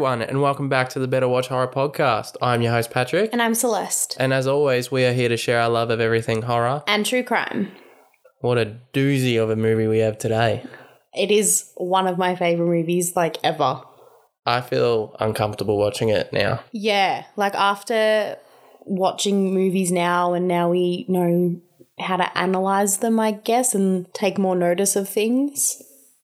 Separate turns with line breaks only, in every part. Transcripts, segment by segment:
Everyone, and welcome back to the Better Watch Horror podcast. I'm your host, Patrick.
And I'm Celeste.
And as always, we are here to share our love of everything horror.
And true crime.
What a doozy of a movie we have today.
It is one of my favorite movies, like ever.
I feel uncomfortable watching it now.
Yeah, like after watching movies now, and now we know how to analyze them, I guess, and take more notice of things.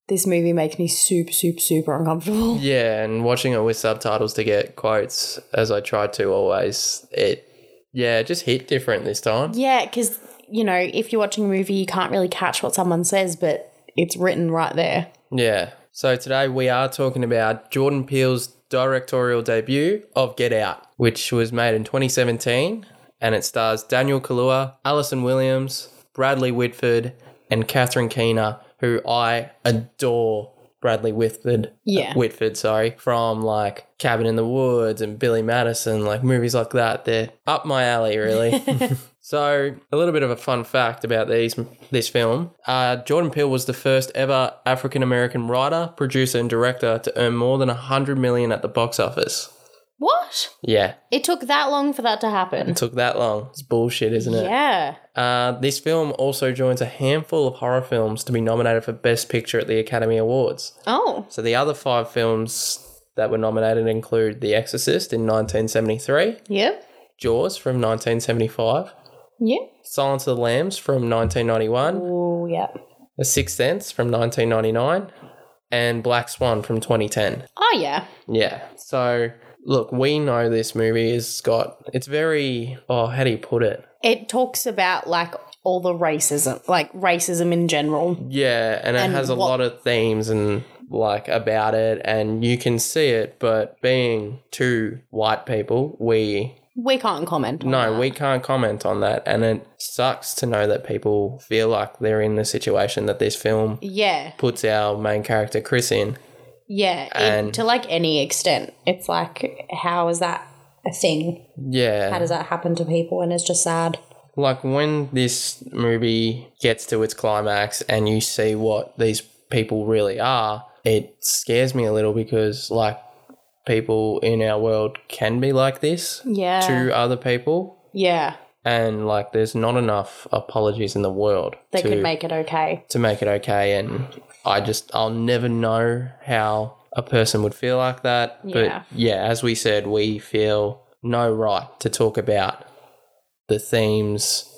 This movie makes me super, super, super uncomfortable.
Yeah, and watching it with subtitles to get quotes, as I try to always, it, yeah, it just hit different this time.
Yeah, because, you know, if you're watching a movie, you can't really catch what someone says, but it's written right there.
Yeah. So today we are talking about Jordan Peele's directorial debut of Get Out, which was made in 2017, and it stars Daniel Kaluuya, Allison Williams, Bradley Whitford, and Catherine Keener, who I adore. Bradley Whitford,
Yeah.
Whitford, sorry, from like Cabin in the Woods and Billy Madison, like movies like that. They're up my alley, really. So, a little bit of a fun fact about these this film: uh, Jordan Peele was the first ever African American writer, producer, and director to earn more than hundred million at the box office.
What?
Yeah,
It took that long for that to happen.
it took that long. It's bullshit, isn't it?
Yeah.
Uh, this film also joins a handful of horror films to be nominated for Best Picture at the Academy Awards.
Oh,
So, the other five films that were nominated include The Exorcist in 1973,
yep.
Jaws from 1975,
Yeah.
Silence of the Lambs from 1991.
Oh, yeah.
The Sixth Sense from 1999 and Black Swan from 2010.
Oh, yeah.
Yeah. So, look, we know this movie has got, it's very, oh, how do you put it?
It talks about like all the racism, like racism in general.
Yeah, and it
And
has a
what-
lot of themes and like about it, and you can see it, but being two white people, we,
We can't comment. On
no,
that.
we can't comment on that. And it sucks to know that people feel like they're in the situation that this film
Yeah,
puts our main character Chris in.
Yeah. It-
And-
to like any extent, it's like, how is that a thing?
Yeah.
How does that happen to people? And it's just sad.
like when this movie gets to its climax and you see what these people really are, it scares me a little because like people in our world can be like this
Yeah.
to other people
Yeah.
and like there's not enough apologies in the world
They
to
could make it okay.
to make it okay and I just I'll never know how a person would feel like that.
Yeah.
But yeah, as we said, we feel no right to talk about the themes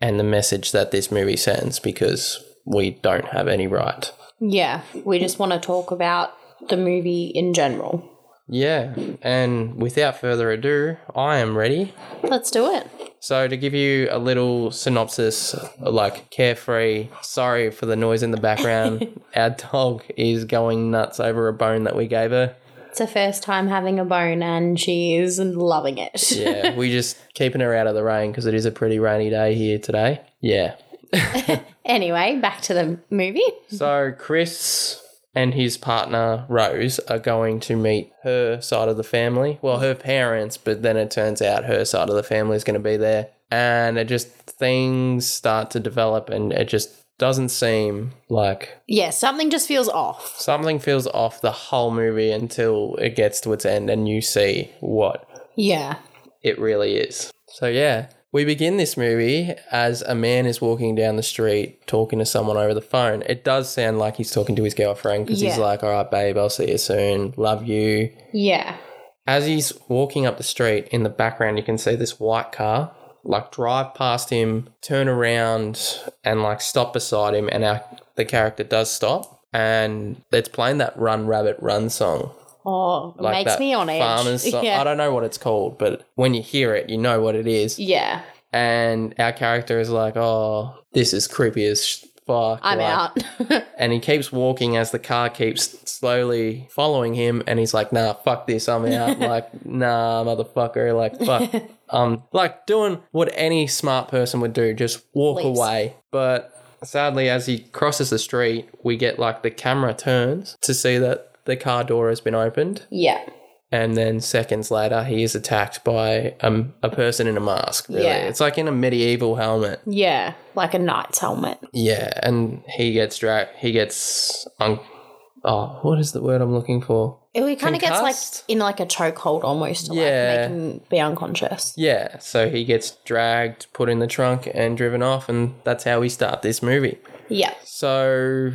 and the message that this movie sends because we don't have any right.
Yeah. We just want to talk about the movie in general.
Yeah, and without further ado, I am ready.
Let's do it.
So, to give you a little synopsis, like carefree, sorry for the noise in the background, our dog is going nuts over a bone that we gave her.
It's her first time having a bone and she is loving it.
Yeah, we just keeping her out of the rain because it is a pretty rainy day here today. Yeah.
anyway, back to the movie.
So Chris and his partner Rose are going to meet her side of the family. Well, her parents, but then it turns out her side of the family is going to be there, and it just things start to develop, and it just doesn't seem like
Yeah, something just feels off.
something feels off the whole movie until it gets to its end, and you see what
Yeah.
it really is. So yeah, we begin this movie as a man is walking down the street talking to someone over the phone. It does sound like he's talking to his girlfriend because he's like, "All right, babe, I'll see you soon. Love you."
Yeah.
As he's walking up the street, in the background, you can see this white car like drive past him, turn around, and like stop beside him, and our the character does stop, and it's playing that "Run Rabbit Run" song
Oh, it
like
makes me on edge.
farmer's song.
Yeah.
I don't know what it's called, but when you hear it, you know what it is.
yeah.
And our character is like, "Oh, this is creepy as sh- fuck."
I'm
like-
out.
And he keeps walking as the car keeps slowly following him, and he's like, "Nah, fuck this, I'm out." like, "Nah, motherfucker." Like, fuck. um, like doing what any smart person would do, just walk away. But sadly, as he crosses the street, we get like the camera turns to see that the car door has been opened
yeah.
and then seconds later he is attacked by um, a person in a mask really
Yeah.
it's like in a medieval helmet
Yeah. Like a knight's helmet.
yeah and he gets dragged. he gets un- oh, what is the word I'm looking for?
It kind of gets like in like a chokehold almost to
Yeah.
like make him be unconscious.
Yeah, so he gets dragged, put in the trunk, and driven off, and that's how we start this movie.
Yeah.
So,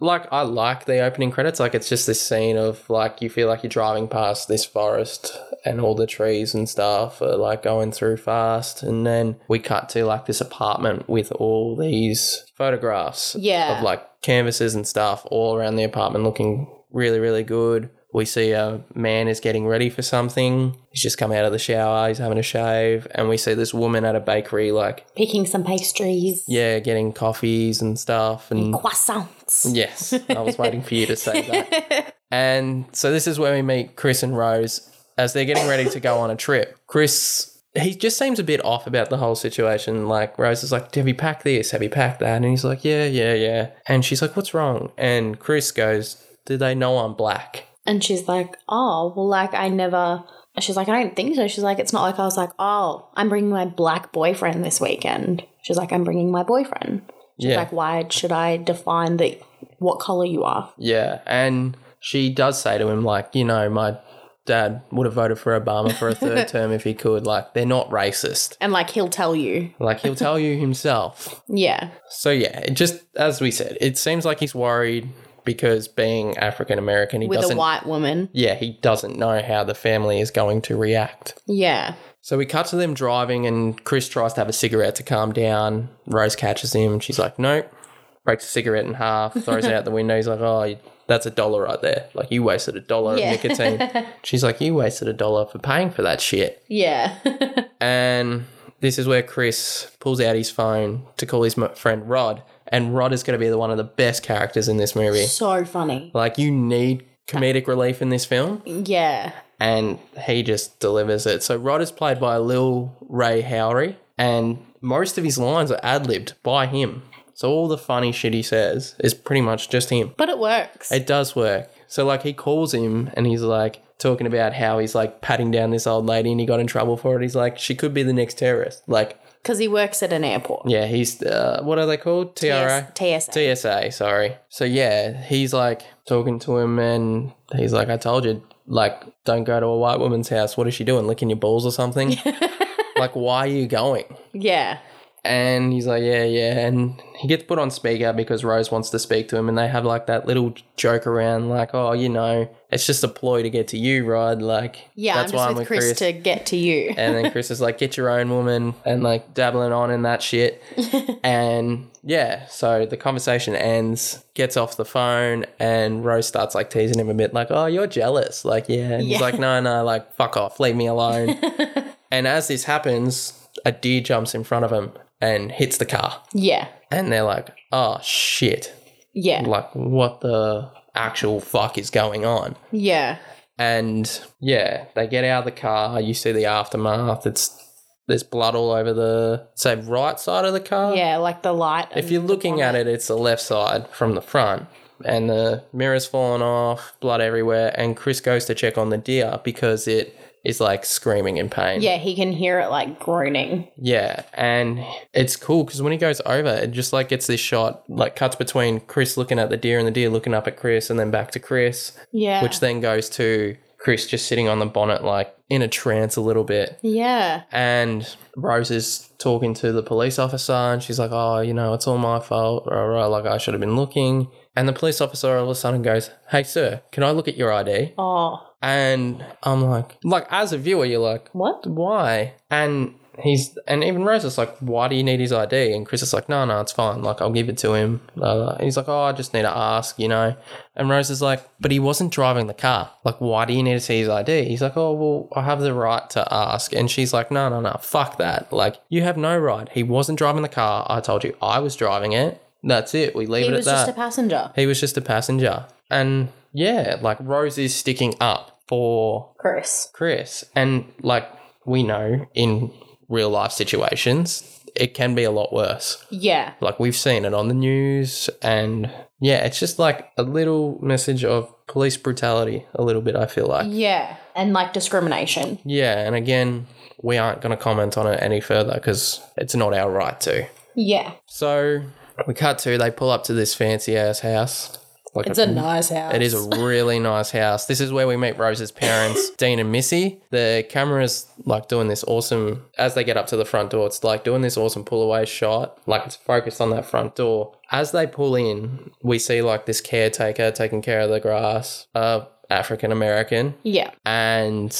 like, I like the opening credits. Like, it's just this scene of like you feel like you're driving past this forest and all the trees and stuff are like going through fast, and then we cut to like this apartment with all these photographs
Yeah.
of like canvases and stuff all around the apartment, looking really, really good. We see a man is getting ready for something. He's just come out of the shower. He's having a shave, and we see this woman at a bakery, like
Picking some pastries.
yeah, getting coffees and stuff, and
Croissants.
Yes, I was waiting for you to say that. And so this is where we meet Chris and Rose as they're getting ready to go on a trip. Chris, he just seems a bit off about the whole situation. Like Rose is like, "Have you packed this? Have you packed that?" And he's like, "Yeah, yeah, yeah." And she's like, "What's wrong?" And Chris goes, "Do they know I'm black?"
And she's like, oh, well, like, I never. She's like, I don't think so. She's like, it's not like I was like, oh, I'm bringing my black boyfriend this weekend. She's like, I'm bringing my boyfriend. She's
Yeah.
like, why should I define the what color you are?
Yeah, and she does say to him, like, you know, my dad would have voted for Obama for a third term if he could. Like, they're not racist.
And like, he'll tell you.
Like, he'll tell you himself.
Yeah.
So yeah, it just as we said, it seems like he's worried because being African American, he
With
doesn't.
a white woman.
yeah, he doesn't know how the family is going to react.
Yeah.
So we cut to them driving, and Chris tries to have a cigarette to calm down. Rose catches him. She's like, "Nope." Breaks the cigarette in half, throws it out the window. He's like, "Oh, you- that's a dollar right there. Like you wasted a dollar
Yeah.
of nicotine." She's like, "You wasted a dollar for paying for that shit."
Yeah.
And this is where Chris pulls out his phone to call his friend Rod. And Rod is going to be the one of the best characters in this movie.
so funny.
Like, you need comedic relief in this film,
Yeah.
and he just delivers it. So, Rod is played by Lil Rel Howery, and most of his lines are ad libbed by him. So, all the funny shit he says is pretty much just him.
But it works.
It does work. So like he calls him and he's like talking about how he's like patting down this old lady and he got in trouble for it. He's like, she could be the next terrorist. Like,
Because he works at an airport.
yeah, he's uh, what are they called? TRA.
TS- TSA.
TSA, sorry. So yeah, he's like talking to him and he's like, I told you, like, don't go to a white woman's house. What is she doing? Licking your balls or something? like, why are you going?
Yeah.
And he's like, yeah, yeah. And he gets put on speaker because Rose wants to speak to him. And they have like that little joke around, like, oh, you know, it's just a ploy to get to you, Rod. Like,
Yeah,
that's
I'm
why I'm
with
with
Chris,
Chris.
to get to you.
and then Chris is like, get your own woman and like dabbling on in that shit. and yeah, so the conversation ends, gets off the phone, and Rose starts like teasing him a bit, like, oh, you're jealous. Like, yeah. And
Yeah.
he's like, no, no, like, fuck off, leave me alone. and as this happens, a deer jumps in front of him and hits the car.
yeah.
And they're like, oh shit.
Yeah.
Like, what the actual fuck is going on?
Yeah.
And yeah, they get out of the car. You see the aftermath. It's there's blood all over the say right side of the car.
Yeah, like the light.
If you're looking at it, it's the left side from the front. And the mirror's fallen off, blood everywhere, and Chris goes to check on the deer because it is like screaming in pain.
Yeah, he can hear it like groaning.
Yeah, and it's cool because when he goes over, it just like gets this shot, like cuts between Chris looking at the deer and the deer looking up at Chris, and then back to Chris,
Yeah.
which then goes to Chris just sitting on the bonnet, like in a trance a little bit.
Yeah.
And Rose is talking to the police officer, and she's like, "Oh, you know, it's all my fault. Rah, like I should have been looking." And the police officer all of a sudden goes, "Hey, sir, can I look at your ID?"
Oh.
And I'm like, like as a viewer, you're like,
What?
why? And he's and even Rose is like, why do you need his ID? And Chris is like, no, no, it's fine. Like I'll give it to him. He's like, oh, I just need to ask, you know. And Rose is like, but he wasn't driving the car. Like, why do you need to see his ID? He's like, oh, well, I have the right to ask. And she's like, no, no, no, fuck that. Like, you have no right. He wasn't driving the car. I told you I was driving it. That's it. We leave
He
it
was just a passenger.
he was just a passenger. And yeah, like Rose is sticking up for
Chris.
Chris. And like we know in real life situations, it can be a lot worse.
Yeah.
Like we've seen it on the news and yeah, it's just like a little message of police brutality a little bit, I feel like.
Yeah. And like discrimination.
Yeah, and again, we aren't going to comment on it any further because it's not our right to.
Yeah.
So we cut to they pull up to this fancy ass house Like
It's a nice house.
it is a really nice house. This is where we meet Rose's parents, Dean and Missy. The camera's like doing this awesome, as they get up to the front door, it's like doing this awesome pull away shot. Like it's focused on that front door. As they pull in, we see like this caretaker taking care of the grass, uh, African American.
Yeah.
And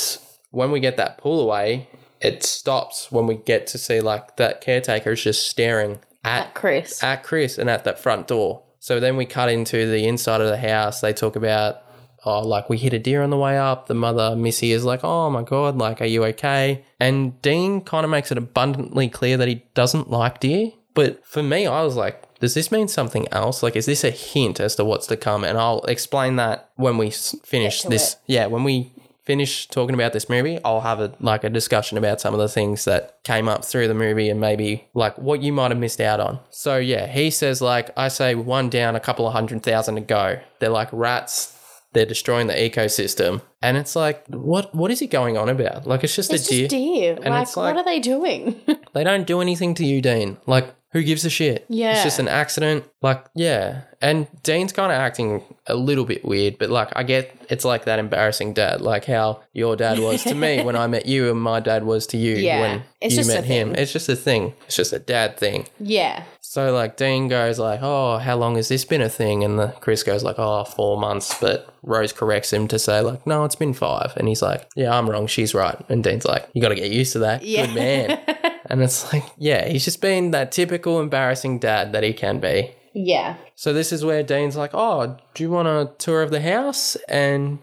when we get that pull away, it stops when we get to see like that caretaker is just staring at
At Chris.
at Chris and at that front door. So then we cut into the inside of the house. They talk about, oh, like we hit a deer on the way up. The mother, Missy, is like, oh my God, like, are you okay? And Dean kind of makes it abundantly clear that he doesn't like deer. But for me, I was like, does this mean something else? Like, is this a hint as to what's to come? And I'll explain that when we finish this.
it.
Yeah, when we finish talking about this movie, I'll have a like a discussion about some of the things that came up through the movie and maybe like what you might have missed out on. So yeah, he says like I say one down, a couple of hundred thousand to go. They're like rats. They're destroying the ecosystem, and it's like, what? What is he going on about? Like, it's just
It's
a deer.
just deer. like,
it's like-
what are they doing?
They don't do anything to you, Dean. Like, who gives a shit?
Yeah.
It's just an accident. Like, yeah. And Dean's kind of acting a little bit weird, but like, I get it's like that embarrassing dad, like how your dad was to me when I met you and my dad was to you
Yeah.
when
It's
you met him.
thing.
It's just a thing. It's just a dad thing.
yeah.
So like Dean goes like, "Oh, how long has this been a thing?" And the Chris goes like, "Oh, four months." But Rose corrects him to say like, "No, it's been five. And he's like, "Yeah, I'm wrong. She's right." And Dean's like, "You got to get used to that."
Yeah.
Good man. and it's like, yeah, he's just been that typical embarrassing dad that he can be.
Yeah.
So this is where Dean's like, "Oh, do you want a tour of the house?" And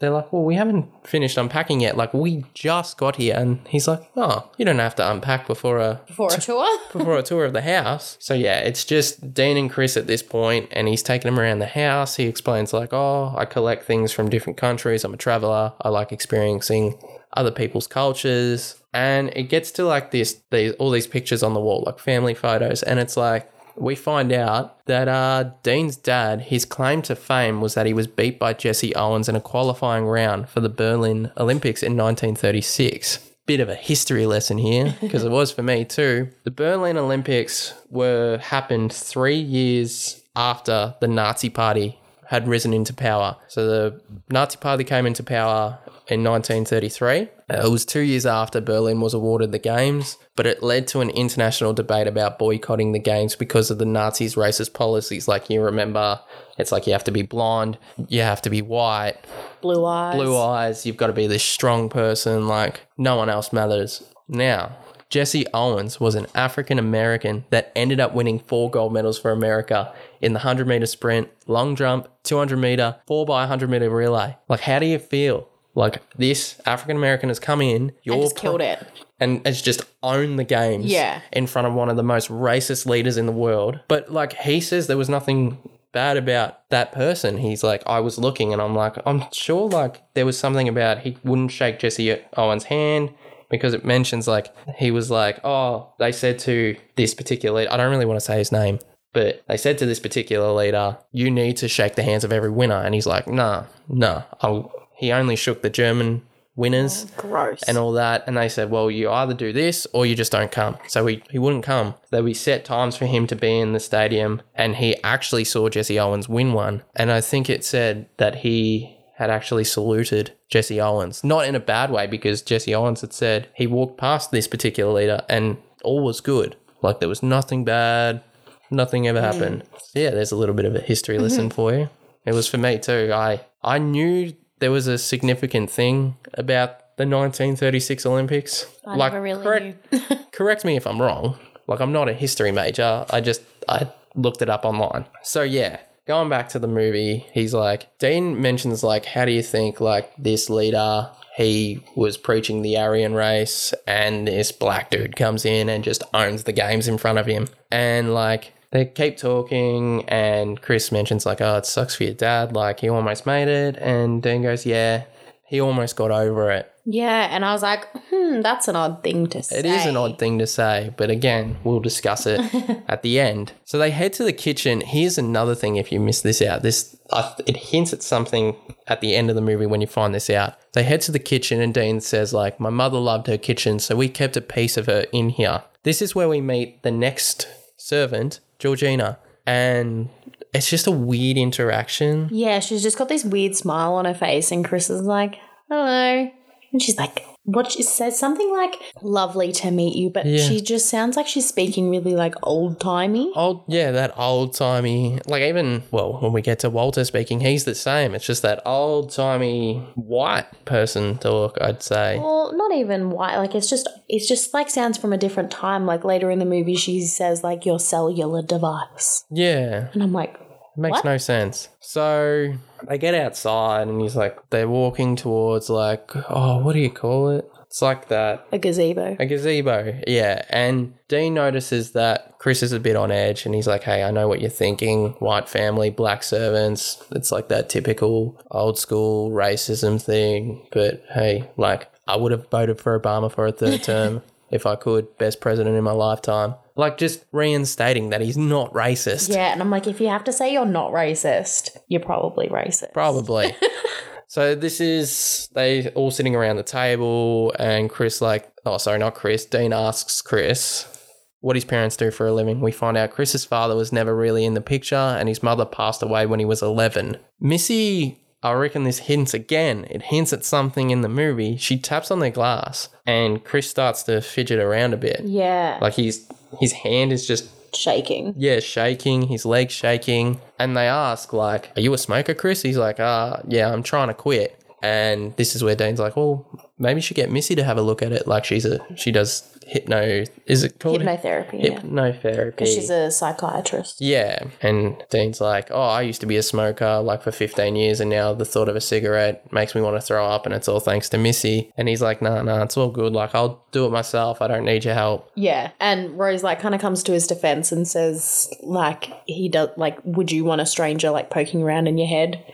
they're like, "Well, we haven't finished unpacking yet. Like, we just got here." And he's like, "Oh, you don't have to unpack before a
For a tour?
before a tour of the house. So yeah, it's just Dean and Chris at this point, and he's taking them around the house. He explains like, "Oh, I collect things from different countries. I'm a traveler. I like experiencing other people's cultures." And it gets to like this, these all these pictures on the wall, like family photos, and it's like we find out that uh, Dean's dad, his claim to fame was that he was beat by Jesse Owens in a qualifying round for the Berlin Olympics in 1936 bit of a history lesson here because it was for me too. The Berlin Olympics were happened 3 years after the Nazi party had risen into power. So the Nazi party came into power in 1933. It was 2 years after Berlin was awarded the games, but it led to an international debate about boycotting the games because of the Nazis' racist policies. Like you remember, it's like you have to be blonde, you have to be white,
Blue eyes.
blue eyes. You've got to be this strong person. Like no one else matters. Now, Jesse Owens was an African American that ended up winning four gold medals for America in the 100 meter sprint, long jump, 200 meter, 4 by 100 meter relay. Like, how do you feel? Like, this African American has come in, you're
just
pro-
killed it.
and has just owned the games
Yeah.
in front of one of the most racist leaders in the world. But like he says there was nothing bad about that person. He's like, I was looking and I'm like, I'm sure like there was something about he wouldn't shake Jesse Owens' hand because it mentions like he was like, Oh, they said to this particular leader, I don't really want to say his name. But they said to this particular leader, "You need to shake the hands of every winner," and he's like, "Nah, nah." I'll, he only shook the German winners oh,
Gross.
and all that. And they said, well, you either do this or you just don't come. So he, he wouldn't come. There we set times for him to be in the stadium, and he actually saw Jesse Owens win one. And I think it said that he had actually saluted Jesse Owens, not in a bad way, because Jesse Owens had said he walked past this particular leader and all was good. Like there was nothing bad, nothing ever happened. So yeah, there's a little bit of a history mm-hmm. lesson for you. It was for me too. I I knew there was a significant thing about the 1936 Olympics.
I never really
correct, correct me if I'm wrong. Like I'm not a history major. I just I looked it up online. So yeah, going back to the movie, he's like Dean mentions like how do you think like this leader he was preaching the Aryan race and this black dude comes in and just owns the games in front of him. And like they keep talking and Chris mentions like, oh, it sucks for your dad, like he almost made it and Dean goes, Yeah, he almost got over it.
yeah, and I was like, hmm, that's an odd thing to say.
It is an odd thing to say, but again, we'll discuss it at the end. So they head to the kitchen. Here's another thing if you miss this out. This uh, it hints at something at the end of the movie when you find this out. They head to the kitchen and Dean says like, "My mother loved her kitchen, so we kept a piece of her in here." This is where we meet the next servant, Georgina, and it's just a weird interaction.
Yeah, she's just got this weird smile on her face, and Chris is like, hello. And she's like, what she says something like lovely to meet you, but
Yeah.
she just sounds like she's speaking really like old timey.
Old, yeah, that old timey, like even, well, when we get to Walter speaking, he's the same. It's just that old timey white person talk, I'd say.
Well, not even white. Like it's just it's just like sounds from a different time. Like later in the movie, she says like your cellular device,
Yeah,
and I'm like,
it makes
What?
no sense. So they get outside and he's like, they're walking towards like, oh, what do you call it? It's like that.
a gazebo.
A gazebo, yeah. And Dean notices that Chris is a bit on edge and he's like, hey, I know what you're thinking. White family, black servants. It's like that typical old school racism thing. But hey, like, I would have voted for Obama for a third term if I could. Best president in my lifetime. Like, just reinstating that he's not racist.
Yeah, and I'm like, if you have to say you're not racist, you're probably racist.
Probably. so this is they all sitting around the table, and Chris like, oh sorry, not Chris. Dean asks Chris what his parents do for a living. We find out Chris's father was never really in the picture, and his mother passed away when he was eleven. Missy. I reckon this hints again. It hints at something in the movie. She taps on their glass, and Chris starts to fidget around a bit.
Yeah,
Like he's his hand is just
shaking.
yeah, shaking, his legs shaking. And they ask, like, Are you a smoker, Chris? He's like, Ah, yeah, I'm trying to quit. And this is where Dean's like, Well, maybe should get Missy to have a look at it. Like she's a she does hypno is it called
Hypnotherapy. Yeah,
hypnotherapy?
she's a psychiatrist.
yeah. And Dean's like, Oh, I used to be a smoker like for 15 years and now the thought of a cigarette makes me want to throw up and it's all thanks to Missy. And he's like, Nah, nah, it's all good. Like I'll do it myself. I don't need your help.
Yeah, and Rose like kind of comes to his defense and says like he does like, would you want a stranger like poking around in your head?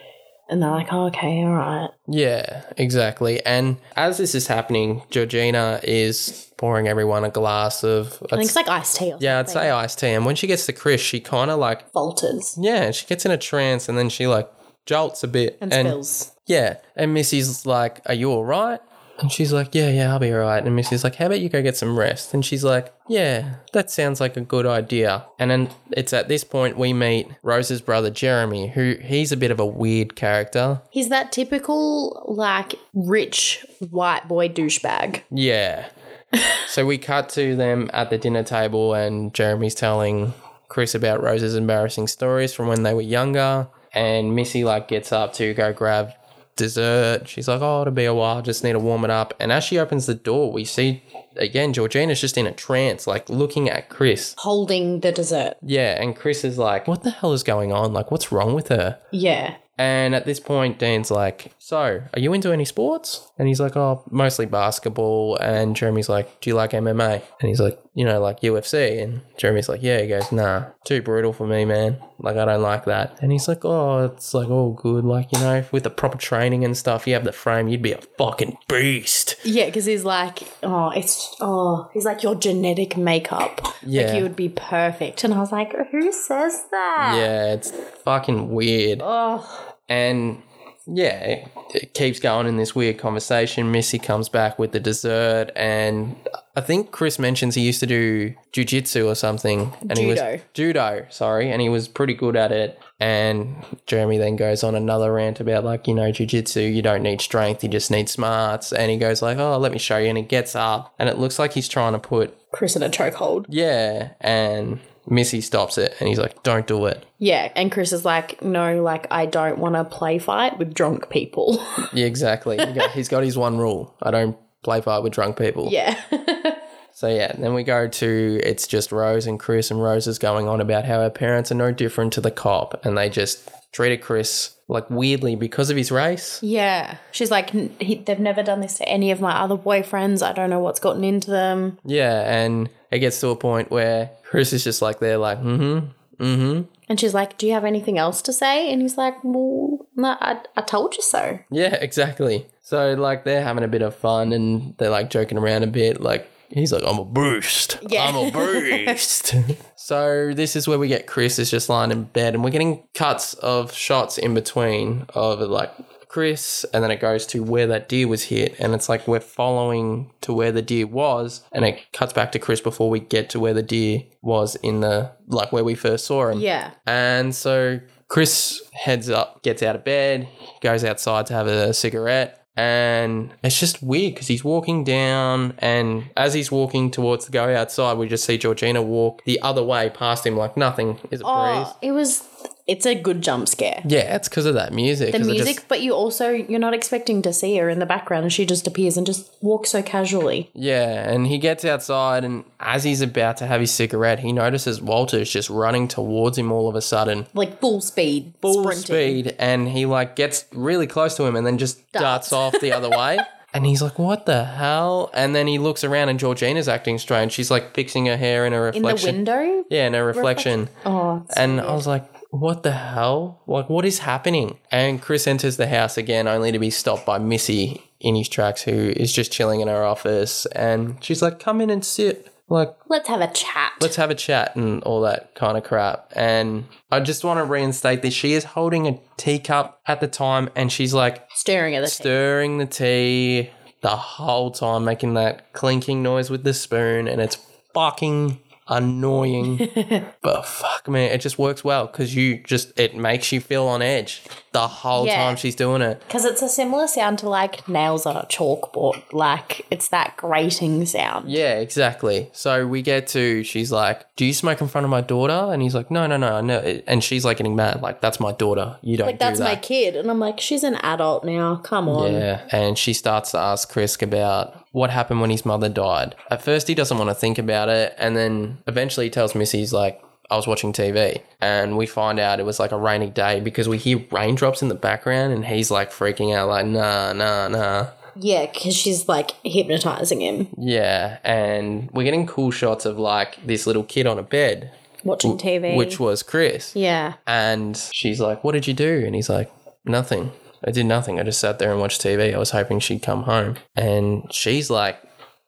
And they're like, oh, okay, all right.
Yeah, exactly. And as this is happening, Georgina is pouring everyone a glass of.
I think it's like iced tea.
Yeah, I'd say iced tea. And when she gets to Chris, she kind of like,
falters
yeah, she gets in a trance and then she like jolts a bit.
and, spills.
Yeah. And Missy's like, Are you all right? And she's like, Yeah, yeah, I'll be all right. And Missy's like, How about you go get some rest? And she's like, Yeah, that sounds like a good idea. And then it's at this point we meet Rose's brother Jeremy, who he's a bit of a weird character.
He's that typical like rich white boy douchebag.
Yeah. so we cut to them at the dinner table, and Jeremy's telling Chris about Rose's embarrassing stories from when they were younger. And Missy like gets up to go grab dessert. She's like, "Oh, it'll be a while. Just need to warm it up." And as she opens the door, we see again Georgina's just in a trance, like looking at Chris.
Holding the dessert.
Yeah, and Chris is like, "What the hell is going on? Like, what's wrong with her?"
Yeah.
And at this point, Dan's like, So, are you into any sports? And he's like, Oh, mostly basketball. And Jeremy's like, Do you like MMA? And he's like, You know, like UFC. And Jeremy's like, Yeah. He goes, Nah, too brutal for me, man. Like, I don't like that. And he's like, Oh, it's like all good. Like, you know, with the proper training and stuff, you have the frame, you'd be a fucking beast.
Yeah, because he's like, oh, it's oh, he's like your genetic makeup.
Yeah.
Like you would be perfect. And I was like, who says that?
Yeah, it's fucking weird.
Oh,
And yeah, it, it keeps going in this weird conversation. Missy comes back with the dessert, and I think Chris mentions he used to do jujitsu or something. And he
Judo.
was judo, sorry, and he was pretty good at it. And Jeremy then goes on another rant about like you know jujitsu, you don't need strength, you just need smarts. And he goes like, oh, let me show you. And he gets up, and it looks like he's trying to put
Chris in a chokehold.
yeah, and Missy stops it, and he's like, don't do it.
Yeah, and Chris is like, no, like I don't want to play fight with drunk people.
Yeah, exactly. He got- he's got his one rule: I don't play fight with drunk people.
yeah.
So yeah, then we go to it's just Rose and Chris, and Rose is going on about how her parents are no different to the cop, and they just treated Chris like weirdly because of his race.
yeah. She's like, he, they've never done this to any of my other boyfriends. I don't know what's gotten into them.
Yeah, and it gets to a point where Chris is just like they're like, mm-hmm, mm-hmm.
And she's like, do you have anything else to say? And he's like, well, no, I, I told you so.
Yeah, exactly. So like they're having a bit of fun and they're like joking around a bit. Like he's like, I'm a beast.
Yeah.
I'm a beast. so this is where we get Chris is just lying in bed and we're getting cuts of shots in between of like Chris and then it goes to where that deer was hit and it's like we're following to where the deer was and it cuts back to Chris before we get to where the deer was in the like where we first saw him.
Yeah.
And so Chris heads up, gets out of bed, goes outside to have a cigarette. And it's just weird because he's walking down, and as he's walking towards the go outside, we just see Georgina walk the other way past him like nothing is a oh, breeze.
Oh, it was. It's a good jump scare.
Yeah, it's because of that music.
The music,
just-
but you also you're not expecting to see her in the background, and she just appears and just walks so casually.
yeah, and he gets outside, and as he's about to have his cigarette, he notices Walter's just running towards him all of a sudden.
like full speed,
full
sprinting.
speed and he like gets really close to him and then just darts,
Darts.
off the other way. And he's like, "What the hell?" And then he looks around, and Georgina's acting strange. She's like fixing her hair in a reflection
in the window.
yeah, in a reflection.
Oh,
And
weird.
I was like, "What the hell? Like, what is happening?" And Chris enters the house again, only to be stopped by Missy in his tracks, who is just chilling in her office. And she's like, "Come in and sit." Like,
let's have a chat.
let's have a chat and all that kind of crap. And I just want to reinstate this. She is holding a teacup at the time and she's like
Staring at the
stirring the tea the whole time, making that clinking noise with the spoon. And it's fucking annoying. but fuck, man, it just works well because you just, it makes you feel on edge the whole
Yeah.
time she's doing it.
Because it's a similar sound to like nails on a chalkboard. Like it's that grating sound.
Yeah, exactly. So we get to, she's like, Do you smoke in front of my daughter? And he's like, No, no, no, I know. And she's like getting mad, like, That's my daughter. You don't
Like
do
that's
that.
my kid, and I'm like, she's an adult now. Come on.
Yeah, and she starts to ask Chris about what happened when his mother died. At first, he doesn't want to think about it, and then eventually he tells Missy, he's like, I was watching TV, and we find out it was like a rainy day because we hear raindrops in the background, and he's like freaking out, like, nah, nah, nah.
Yeah, because she's like hypnotizing him,
Yeah, and we're getting cool shots of like this little kid on a bed,
watching TV.
which was Chris.
yeah,
And she's like, What did you do? And he's like, Nothing. I did nothing. I just sat there and watched TV. I was hoping she'd come home. And she's like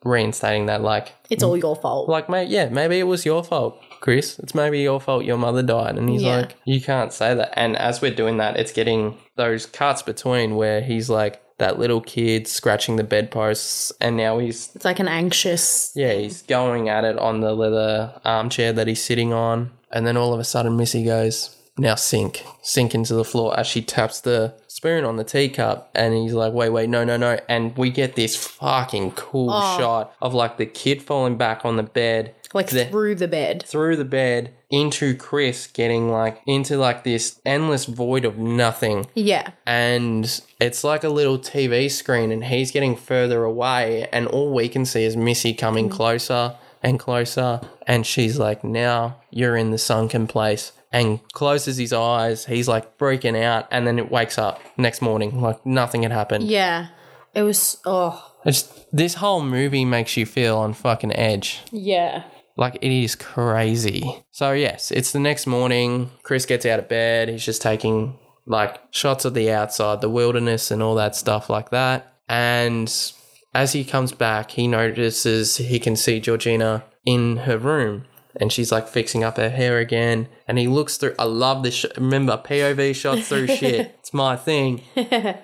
reinstating that, like,
it's all your fault.
like, mate, yeah, maybe it was your fault, Chris. It's maybe your fault your mother died. And he's
Yeah.
like, You can't say that. And as we're doing that, it's getting those cuts between where he's like that little kid scratching the bedposts and now he's
It's like an anxious.
yeah, he's going at it on the leather armchair that he's sitting on. And then all of a sudden, Missy goes, Now sink, sink into the floor as she taps the spoon on the teacup. And he's like, Wait, wait, no, no, no. And we get this fucking cool oh. shot of like the kid falling back on the bed,
Like
The-
through the bed.
through the bed, into Chris getting like into like this endless void of nothing
Yeah.
and it's like a little TV screen, and he's getting further away, and all we can see is Missy coming mm. closer and closer, and she's like, "Now you're in the sunken place." And closes his eyes. He's like freaking out, and then it wakes up next morning like nothing had happened.
Yeah. It was. Oh.
It's this whole movie makes you feel on fucking edge.
Yeah.
Like it is crazy. So yes, it's the next morning. Chris gets out of bed. He's just taking like shots of the outside, the wilderness and all that stuff like that. And as he comes back, he notices he can see Georgina in her room. And she's like fixing up her hair again. And he looks through. I love this. Sh- remember, POV shots through shit. It's my thing.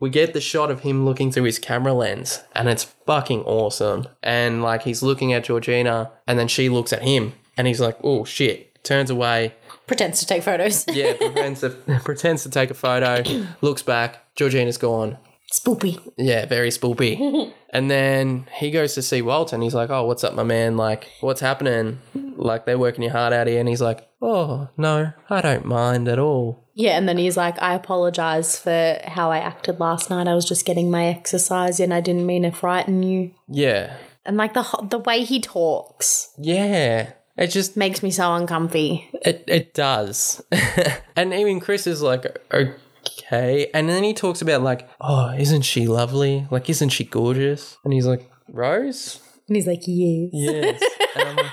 we get the shot of him looking through his camera lens and it's fucking awesome and like he's looking at georgina and then she looks at him and he's like oh shit turns away
Pretends to take photos.
yeah pretends to, pretends to take a photo looks back georgina's gone
Spoopy.
yeah very spoopy and then he goes to see walter and he's like oh what's up my man like what's happening like they're working your heart out here and he's like oh no i don't mind at all
Yeah, and then he's like, I apologize for how I acted last night. I was just getting my exercise in. I didn't mean to frighten you.
yeah
And like the ho- the way he talks
yeah it just
makes me so uncomfy.
It it does. and even Chris is like, oh, okay. And then he talks about like, oh, isn't she lovely? Like, isn't she gorgeous? And he's like, Rose?
And he's like, yes.
Yes. and like,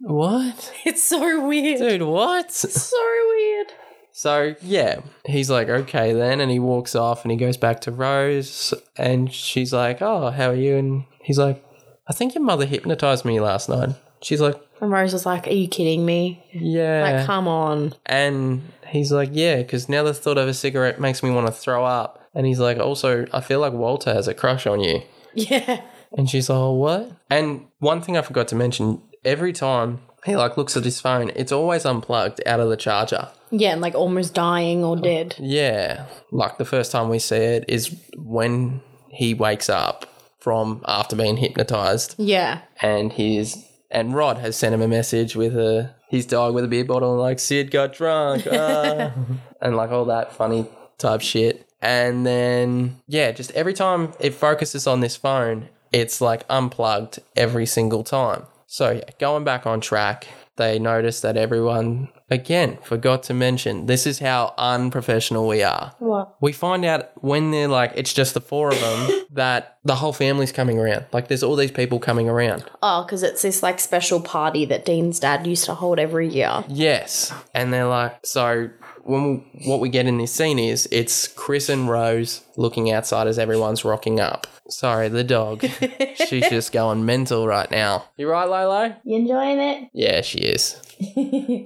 what?
It's so weird.
Dude, what?
It's so weird.
So yeah, he's like, okay then, and he walks off and he goes back to Rose and she's like, Oh, how are you? And he's like, I think your mother hypnotized me last night. She's like,
And Rose was like, Are you kidding me?
Yeah.
Like, come on.
And he's like, yeah, because now the thought of a cigarette makes me want to throw up. And he's like, also, I feel like Walter has a crush on you.
Yeah.
And she's like, oh, what? And one thing I forgot to mention, every time he like looks at his phone, it's always unplugged out of the charger.
Yeah, and like almost dying or dead.
Yeah. Like the first time we see it is when he wakes up from after being hypnotized
Yeah.
and he's and Rod has sent him a message with a his dog with a beer bottle and like Sid got drunk ah," and like all that funny type shit. And then yeah, just every time it focuses on this phone, it's like unplugged every single time. So yeah, going back on track, they notice that everyone again forgot to mention this is how unprofessional we are.
What?
We find out when they're like it's just the four of them that the whole family's coming around. Like there's all these people coming around.
Oh, because it's this like special party that Dean's dad used to hold every year.
Yes. And they're like, so when we, what we get in this scene is it's Chris and Rose looking outside as everyone's rocking up. Sorry, the dog. She's just going mental right now. You right, Lolo?
You enjoying it?
Yeah, she is.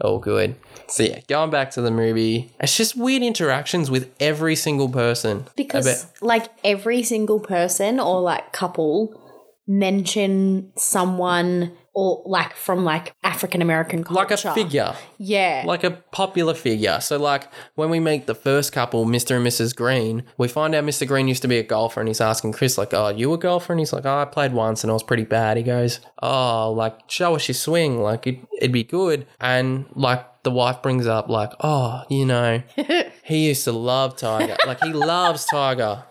All good. So yeah, going back to the movie, it's just weird interactions with every single person.
Because
About-
like every single person or like couple mention someone or like from like African American culture.
like a figure.
Yeah.
like a popular figure. So, like when we meet the first couple, Mr. and Mrs. Green, we find out Mr. Green used to be a golfer, and he's asking Chris, like, "Oh, you a golfer?" And he's like, "Oh, I played once, and I was pretty bad." He goes, "Oh, like show us your swing, like it, it'd be good." And like the wife brings up, like, "Oh, you know, he used to love Tiger. Like he loves Tiger."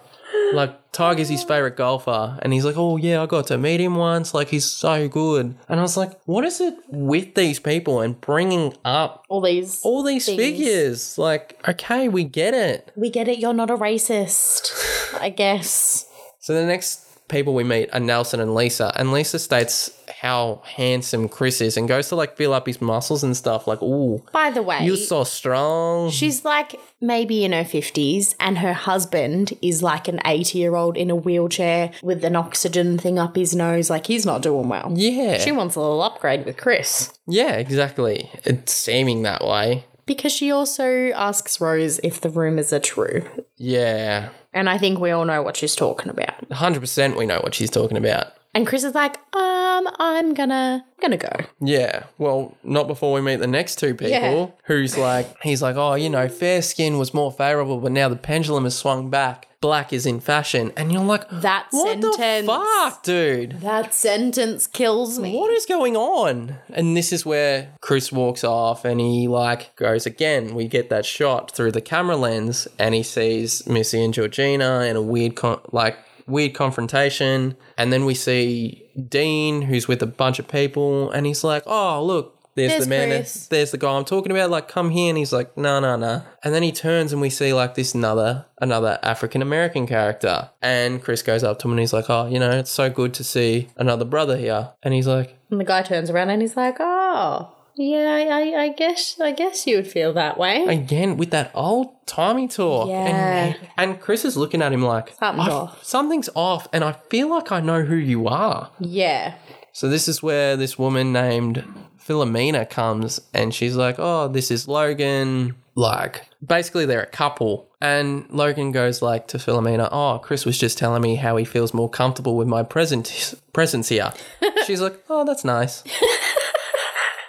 Like Tiger's his favorite golfer, and he's like, "Oh yeah, I got to meet him once. Like he's so good." And I was like, "What is it with these people and bringing up
all these
all these
things.
figures. Like, okay, we get it.
We get it, you're not a racist. I guess.
So the next people we meet are Nelson and Lisa, and Lisa states how handsome Chris is and goes to like feel up his muscles and stuff. Like, ooh,
By the way,
you're so strong.
She's like maybe in her 50s, and her husband is like an 80 year old in a wheelchair with an oxygen thing up his nose. Like he's not doing well.
yeah,
She wants a little upgrade with Chris.
yeah, exactly. It's seeming that way.
Because she also asks Rose if the rumors are true.
Yeah,
And I think we all know what she's talking about.
hundred percent. We know what she's talking about.
And Chris is like, um, I'm gonna, I'm gonna go.
Yeah, well, not before we meet the next two people.
Yeah.
Who's like, he's like, oh, you know, fair skin was more favorable, but now the pendulum has swung back. Black is in fashion, and you're like,
That
what
sentence.
the fuck, dude?
That sentence kills me.
What is going on? And this is where Chris walks off, and he like goes again. We get that shot through the camera lens, and he sees Missy and Georgina in a weird, con- like weird confrontation, and then we see Dean, who's with a bunch of people, and he's like, "Oh, look." There's,
There's
the man.
Chris.
There's the guy I'm talking about. Like, come here, and he's like, no, no, no. And then he turns, and we see like this another another African American character. And Chris goes up to him, and he's like, oh, you know, it's so good to see another brother here. And he's like,
And the guy turns around and he's like, oh, yeah, I, I guess, I guess you would feel that way.
again with that old timey talk.
Yeah.
And, and Chris is looking at him like
Something's off."
Something's off, and I feel like I know who you are.
yeah.
So this is where this woman named Philomena comes, and she's like, "Oh, this is Logan." Like, basically, they're a couple, and Logan goes like to Philomena, "Oh, Chris was just telling me how he feels more comfortable with my present presence here." she's like, "Oh, that's nice."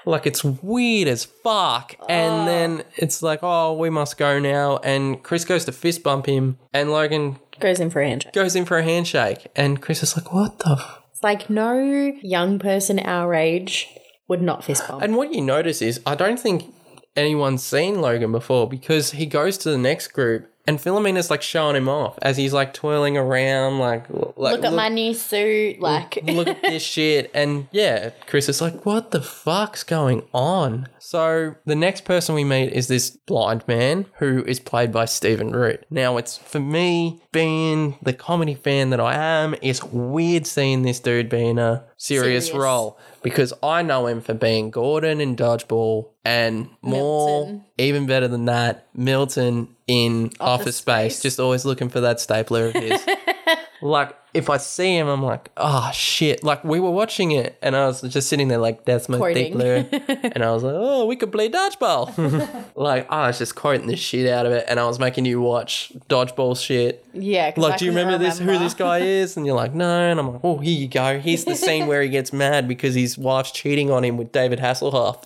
Like it's weird as fuck. And ah. then it's like, oh, we must go now. And Chris goes to fist bump him, and Logan
Goes in for a handshake.
goes in for a handshake. And Chris is like, what the? F-?
It's like no young person our age would not fist bump.
And what you notice is, I don't think anyone's seen Logan before because he goes to the next group. And Philomena's like showing him off as he's like twirling around, like, like
look at my new suit, like
look at this shit. And yeah, Chris is like, what the fuck's going on? So the next person we meet is this blind man who is played by Stephen Root. Now, it's for me, being the comedy fan that I am, it's weird seeing this dude being a serious,
Serious.
role because I know him for being Gordon in Dodgeball and more,
Milton.
even better than that, Milton in Office, Space.
Space.
Just always looking for that stapler of his. like if I see him, I'm like, oh shit! Like we were watching it, and I was just sitting there like, that's my
Quoting.
stapler, and I was like, oh, we could play dodgeball. like I was just quoting the shit out of it, and I was making you watch dodgeball shit.
Yeah,
Like, do you
couldn't
remember this? Who this guy is? And you're like, no. And I'm like, oh, here you go. Here's the scene where he gets mad because his wife's cheating on him with David Hasselhoff.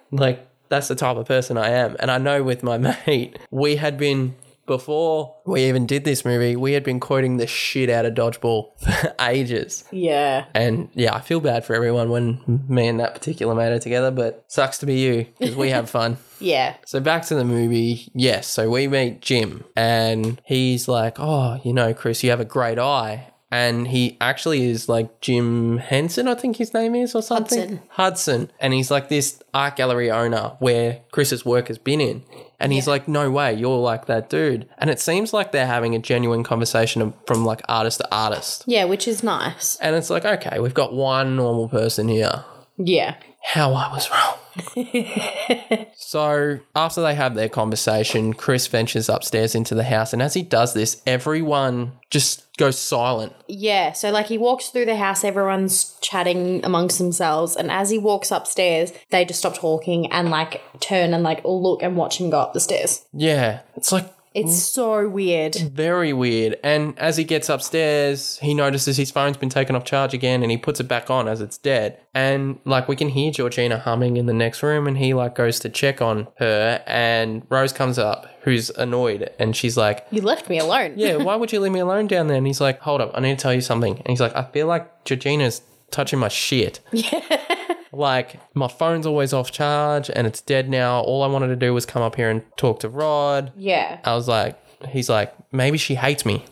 like that's the type of person I am. And I know with my mate, we had been before we even did this movie, we had been quoting the shit out of Dodgeball for ages.
Yeah.
And yeah, I feel bad for everyone when me and that particular mate are together, but sucks to be you because we have fun.
Yeah.
So back to the movie. Yes, so we meet Jim and he's like, "Oh, you know, Chris, you have a great eye." And he actually is like Jim Henson, I think his name is, or something.
Hudson.
Hudson. And he's like this art gallery owner where Chris's work has been in. And he's like, no way, you're like that dude. And it seems like they're having a genuine conversation from like artist to artist.
Yeah, which is nice.
And it's like, okay, we've got one normal person here.
Yeah.
How I was wrong. so after they have their conversation, Chris ventures upstairs into the house, and as he does this, everyone just goes silent.
Yeah. So, like, he walks through the house, everyone's chatting amongst themselves. And as he walks upstairs, they just stop talking and, like, turn and, like, look and watch him go up the stairs.
Yeah, it's like
It's so weird.
very weird. And as he gets upstairs, he notices his phone's been taken off charge again, and he puts it back on as it's dead. And like we can hear Georgina humming in the next room, and he like goes to check on her, and Rose comes up, who's annoyed, and she's like,
You left me alone.
yeah, why would you leave me alone down there? And he's like, hold up, I need to tell you something. And he's like, I feel like Georgina's touching my shit. Yeah. like, my phone's always off charge and it's dead now. All I wanted to do was come up here and talk to Rod.
Yeah.
I was like, he's like, maybe she hates me.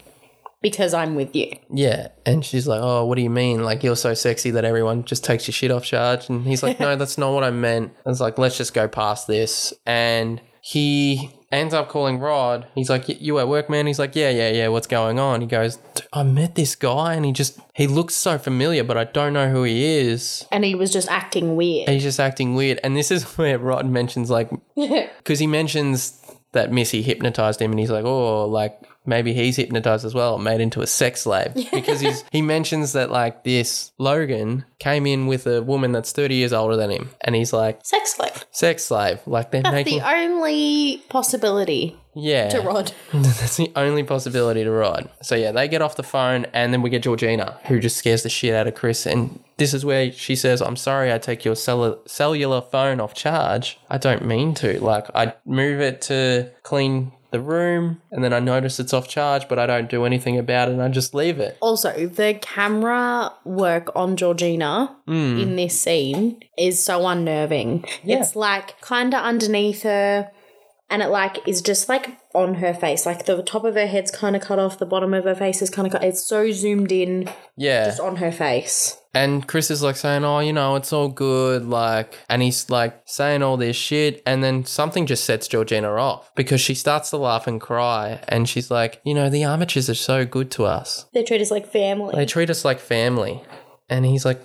Because I'm with you.
Yeah. And she's like, oh, what do you mean? Like, you're so sexy that everyone just takes your shit off charge. And he's like, no, that's not what I meant. I was like, let's just go past this. And he ends up calling Rod. He's like, you at work, man? He's like, yeah, yeah, yeah. What's going on? He goes, I met this guy and he just, he looks so familiar, but I don't know who he is.
And he was just acting weird.
And he's just acting weird. And this is where Rod mentions, like, because he mentions that Missy hypnotized him and he's like, oh, like maybe he's hypnotized as well, made into a sex slave. Because he's, he mentions that, like, this Logan came in with a woman that's 30 years older than him. And he's like,
Sex slave.
sex slave. Like, they're
That's
making.
the only possibility
yeah.
to Rod.
That's the only possibility to Rod. So yeah, they get off the phone and then we get Georgina, who just scares the shit out of Chris. And this is where she says, I'm sorry I take your cellu- cellular phone off charge. I don't mean to. Like, I move it to clean the room and then I notice it's off charge, but I don't do anything about it and I just leave it.
Also, the camera work on Georgina hmm. in this scene is so unnerving. It's like kind of underneath her and it like is just like on her face. Like the top of her head's kind of cut off, the bottom of her face is kind of cut. It's so zoomed in
Yeah.
just on her face.
And Chris is like saying, Oh, you know, it's all good. Like, and he's like saying all this shit. And then something just sets Georgina off because she starts to laugh and cry. And she's like, You know, the Armitages are so good to us.
They treat us like family.
They treat us like family. And he's like,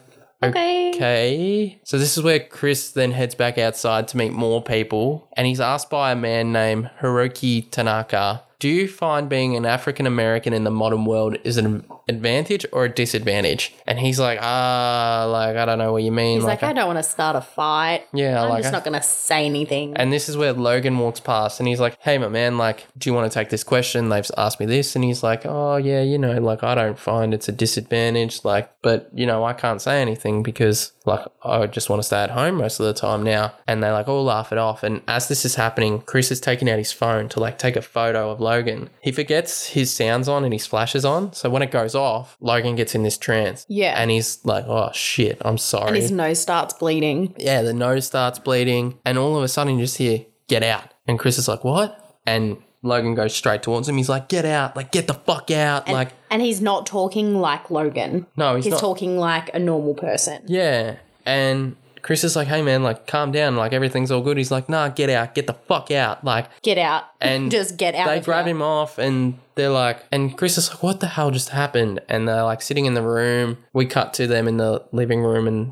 okay.
Okay. So this is where Chris then heads back outside to meet more people. And he's asked by a man named Hiroki Tanaka. Do you find being an African American in the modern world is an advantage or a disadvantage? And he's like, ah, like I don't know what you mean.
He's like, I don't want to start a fight.
Yeah,
I'm
like
just
I-
not going to say anything.
And this is where Logan walks past and he's like, Hey, my man, like, do you want to take this question? They've asked me this. And he's like, Oh, yeah, you know, like, I don't find it's a disadvantage. Like, but, you know, I can't say anything because, like, I just want to stay at home most of the time now. And they, like, all laugh it off. And as this is happening, Chris is taking out his phone to, like, take a photo of Logan. He forgets his sounds on and his flashes on. So when it goes off, Logan gets in this trance.
Yeah.
And he's like, Oh, shit, I'm sorry.
and his nose starts bleeding.
Yeah, the nose starts bleeding, and all of a sudden you just hear, get out. And Chris is like, what? And Logan goes straight towards him. He's like, get out, like, get the fuck out. like,
And he's not talking like Logan.
no, he's,
He's
not.
talking like a normal person.
yeah. And Chris is like, hey, man, like, calm down. Like, everything's all good. He's like, nah, get out, get the fuck out. Like,
Get out.
And
just get out.
they grab him off and they're like, and Chris is like, what the hell just happened? And they're like sitting in the room. We cut to them in the living room and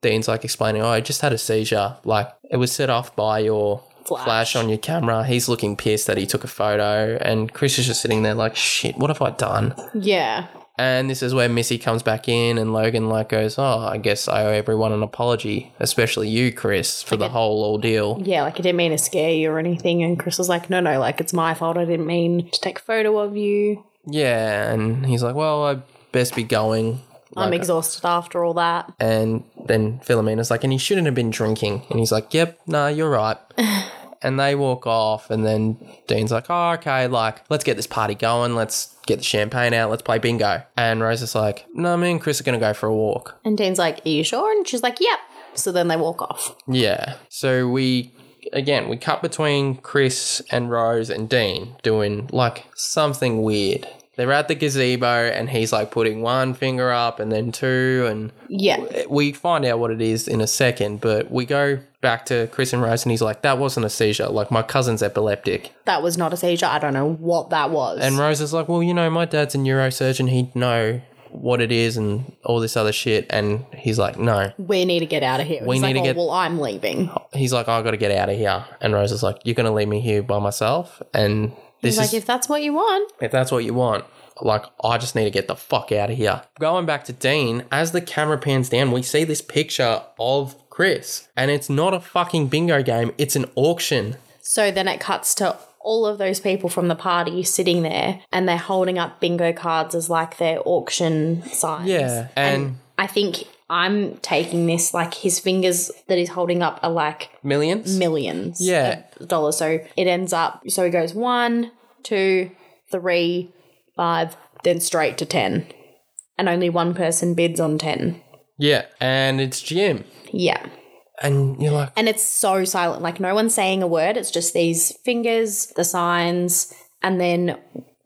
Dean's like explaining, oh, I just had a seizure. Like, it was set off by your
Flash.
flash on your camera. He's looking pissed that he took a photo. And Chris is just sitting there like, shit, what have I done?
Yeah.
And this is where Missy comes back in and Logan like goes, oh, I guess I owe everyone an apology, especially you, Chris, for the whole ordeal.
Yeah, like I didn't mean to scare you or anything. And Chris was like, no, no, like it's my fault. I didn't mean to take a photo of you.
Yeah, and he's like, "Well, I best be going."
I'm exhausted after all that.
and then Philomena's like, and he shouldn't have been drinking. And he's like, yep, nah, you're right. and they walk off, and then Dean's like, oh, okay, like, let's get this party going. Let's get the champagne out. Let's play bingo. And Rose is like, no, me and Chris are going to go for a walk.
And Dean's like, Are you sure? And she's like, Yep. So then they walk off.
Yeah. So we, again, we cut between Chris and Rose and Dean doing like something weird. They're at the gazebo, and he's like putting one finger up and then two, and
Yeah.
we find out what it is in a second, but we go back to Chris and Rose, and he's like, "That wasn't a seizure. Like my cousin's epileptic."
That was not a seizure. I don't know what that was.
And Rose is like, "Well, you know, my dad's a neurosurgeon. He'd know what it is and all this other shit." And he's like, "No."
we need to get out of here.
We
He's
need
like,
to
"Oh,
get-
Well, I'm leaving.
He's like, "I got to get out of here." And Rose is like, "You're gonna leave me here by myself?" And this
He's like,
is
If that's what you want.
if that's what you want. Like, I just need to get the fuck out of here. Going back to Dean, as the camera pans down, we see this picture of Chris. And it's not a fucking bingo game, it's an auction.
So then it cuts to all of those people from the party sitting there and they're holding up bingo cards as like their auction signs.
Yeah. And,
I think I'm taking this like his fingers that he's holding up are like
millions?
millions
Yeah.
of dollars. So it ends up, so he goes one, two, three, five, then straight to 10. And only one person bids on 10.
yeah. And it's Jim.
Yeah.
And you're like,
And it's so silent. Like no one's saying a word. It's just these fingers, the signs, and then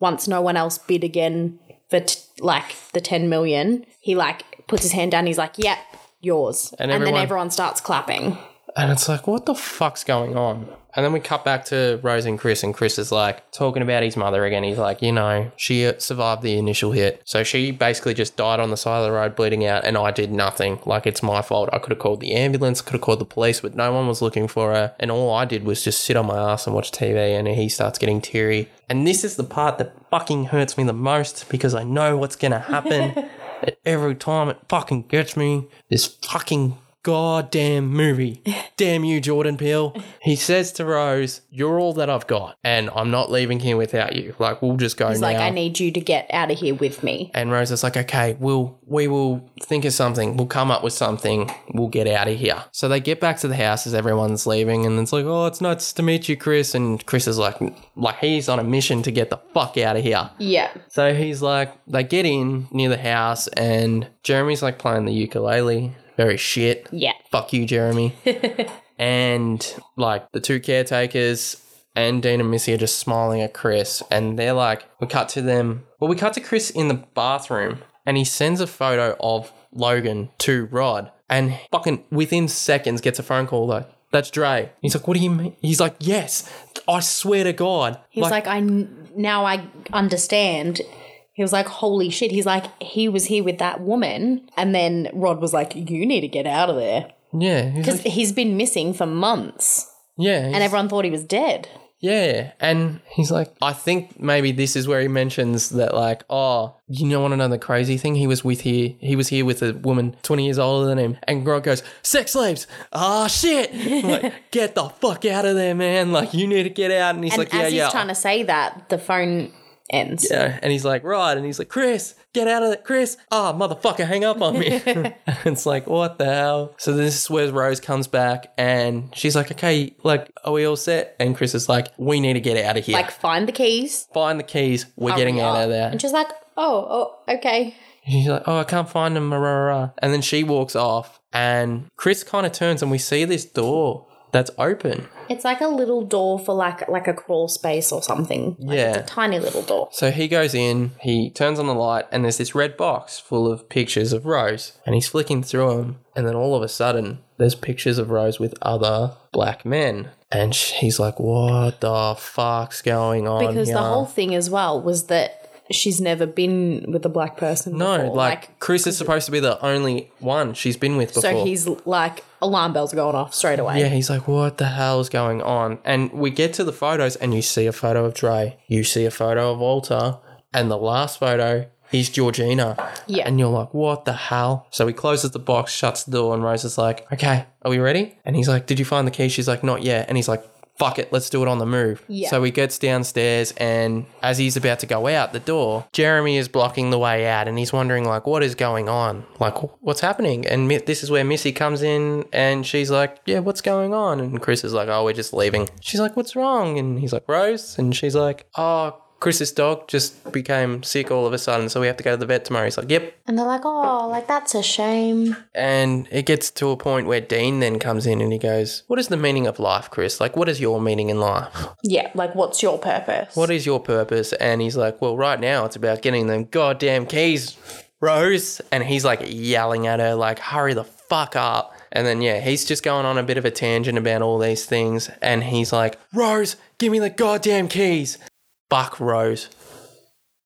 once no one else bid again for t- like the 10 million, he like puts his hand down. He's like, yep, yours.
And
And, then
everyone
starts clapping.
And it's like, what the fuck's going on? And then we cut back to Rose and Chris, and Chris is like talking about his mother again. He's like, you know, she survived the initial hit. So she basically just died on the side of the road bleeding out, and I did nothing. Like, it's my fault. I could have called the ambulance, could have called the police, but no one was looking for her. And all I did was just sit on my ass and watch TV, and he starts getting teary. And this is the part that fucking hurts me the most because I know what's going to happen. Every time it fucking gets me. This fucking goddamn movie. Damn you, Jordan Peele. He says to Rose, You're all that I've got, and I'm not leaving here without you. Like, we'll just go
He's
now.
like, I need you to get out of here with me.
and Rose is like, Okay, we'll we will think of something. We'll come up with something. We'll get out of here. So they get back to the house as everyone's leaving, and it's like, Oh, it's nice to meet you, Chris. And Chris is like like he's on a mission to get the fuck out of here.
Yeah.
So he's like, they get in near the house, and Jeremy's like playing the ukulele. Very shit.
Yeah.
Fuck you, Jeremy. and like the two caretakers and Dean and Missy are just smiling at Chris, and they're like, we cut to them. Well, we cut to Chris in the bathroom, and he sends a photo of Logan to Rod, and fucking within seconds gets a phone call like. That's Dre. He's like, what do you mean? He's like, yes, I swear to God.
He's was like, I now I understand. He was like, holy shit. He's like, he was here with that woman. And then Rod was like, you need to get out of there.
yeah, he's
Because
like,
he's been missing for months
yeah,
and everyone thought he was dead.
Yeah, and he's like, I think maybe this is where he mentions that, like, oh, you know, want to know the crazy thing? He was with here. He was here with a woman twenty years older than him, and Grant goes, "Sex slaves! Ah, shit! like, get the fuck out of there, man! Like, you need to get out." And he's
And
like, "Yeah,
as he's
yeah."
trying to say that, the phone ends.
yeah, and he's like, right, and he's like, Chris, get out of it, Chris. Ah, motherfucker, hang up on me. it's like, what the hell? So this is where Rose comes back, and she's like, okay, like, are we all set? And Chris is like, we need to get out of here.
Like, find the keys.
find the keys. We're getting
hurry
out of there.
And she's like, oh, oh, okay.
She's like, oh, I can't find them. And then she walks off, and Chris kind of turns, and we see this door that's open.
It's like a little door for like like a crawl space or something. Like,
Yeah.
It's a tiny little door.
So he goes in, he turns on the light, and there's this red box full of pictures of Rose, and he's flicking through them, and then all of a sudden, there's pictures of Rose with other black men. And he's like, what the fuck's going on
Because
here?
the whole thing as well was that she's never been with a black person
no,
before.
like, Chris is supposed to be the only one she's been with before.
so he's like alarm bells are going off straight away.
Yeah, he's like, what the hell's going on? And we get to the photos, and you see a photo of Dre, you see a photo of Walter, and the last photo is Georgina.
Yeah.
And you're like, what the hell? So he closes the box, shuts the door, and Rose is like, okay, are we ready? And he's like, did you find the key? She's like, not yet. And he's like, fuck it, let's do it on the move.
Yeah.
So he gets downstairs, and as he's about to go out the door, Jeremy is blocking the way out, and he's wondering like, what is going on? Like, what's happening? And this is where Missy comes in, and she's like, yeah, what's going on? And Chris is like, oh, we're just leaving. She's like, what's wrong? And he's like, Rose, and she's like, oh. Chris's dog just became sick all of a sudden, so we have to go to the vet tomorrow. He's like, Yep,
And they're like, oh, like that's a shame.
and it gets to a point where Dean then comes in and he goes, What is the meaning of life, Chris? Like, what is your meaning in life?
Yeah, like what's your purpose?
What is your purpose? And he's like, Well, right now it's about getting them goddamn keys, Rose. And he's like yelling at her, like, Hurry the fuck up. And then, yeah, he's just going on a bit of a tangent about all these things. And he's like, Rose, give me the goddamn keys. Fuck Rose.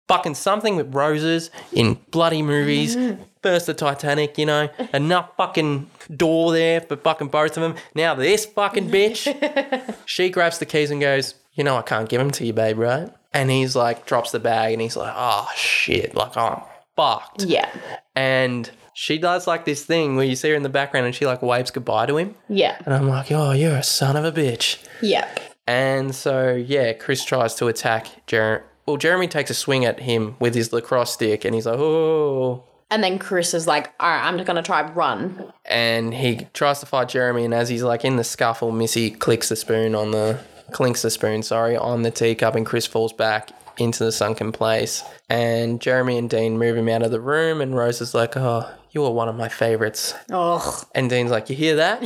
Fucking something with roses in bloody movies. First the Titanic, you know, enough fucking door there for fucking both of them. Now this fucking bitch. she grabs the keys and goes, You know, I can't give them to you, babe, right? And he's like, drops the bag and he's like, Oh shit, like I'm fucked.
yeah.
And she does like this thing where you see her in the background and she like waves goodbye to him.
Yeah.
And I'm like, Oh, you're a son of a bitch.
Yep.
And so, yeah, Chris tries to attack Jeremy. Well, Jeremy takes a swing at him with his lacrosse stick, and he's like, oh.
And then Chris is like, all right, I'm just going to try run.
And he tries to fight Jeremy, and as he's like in the scuffle, Missy clicks the spoon on the, clinks the spoon, sorry, on the teacup, and Chris falls back into the sunken place. And Jeremy and Dean move him out of the room, and Rose is like, oh, you were one of my favorites.
Oh.
And Dean's like, you hear that?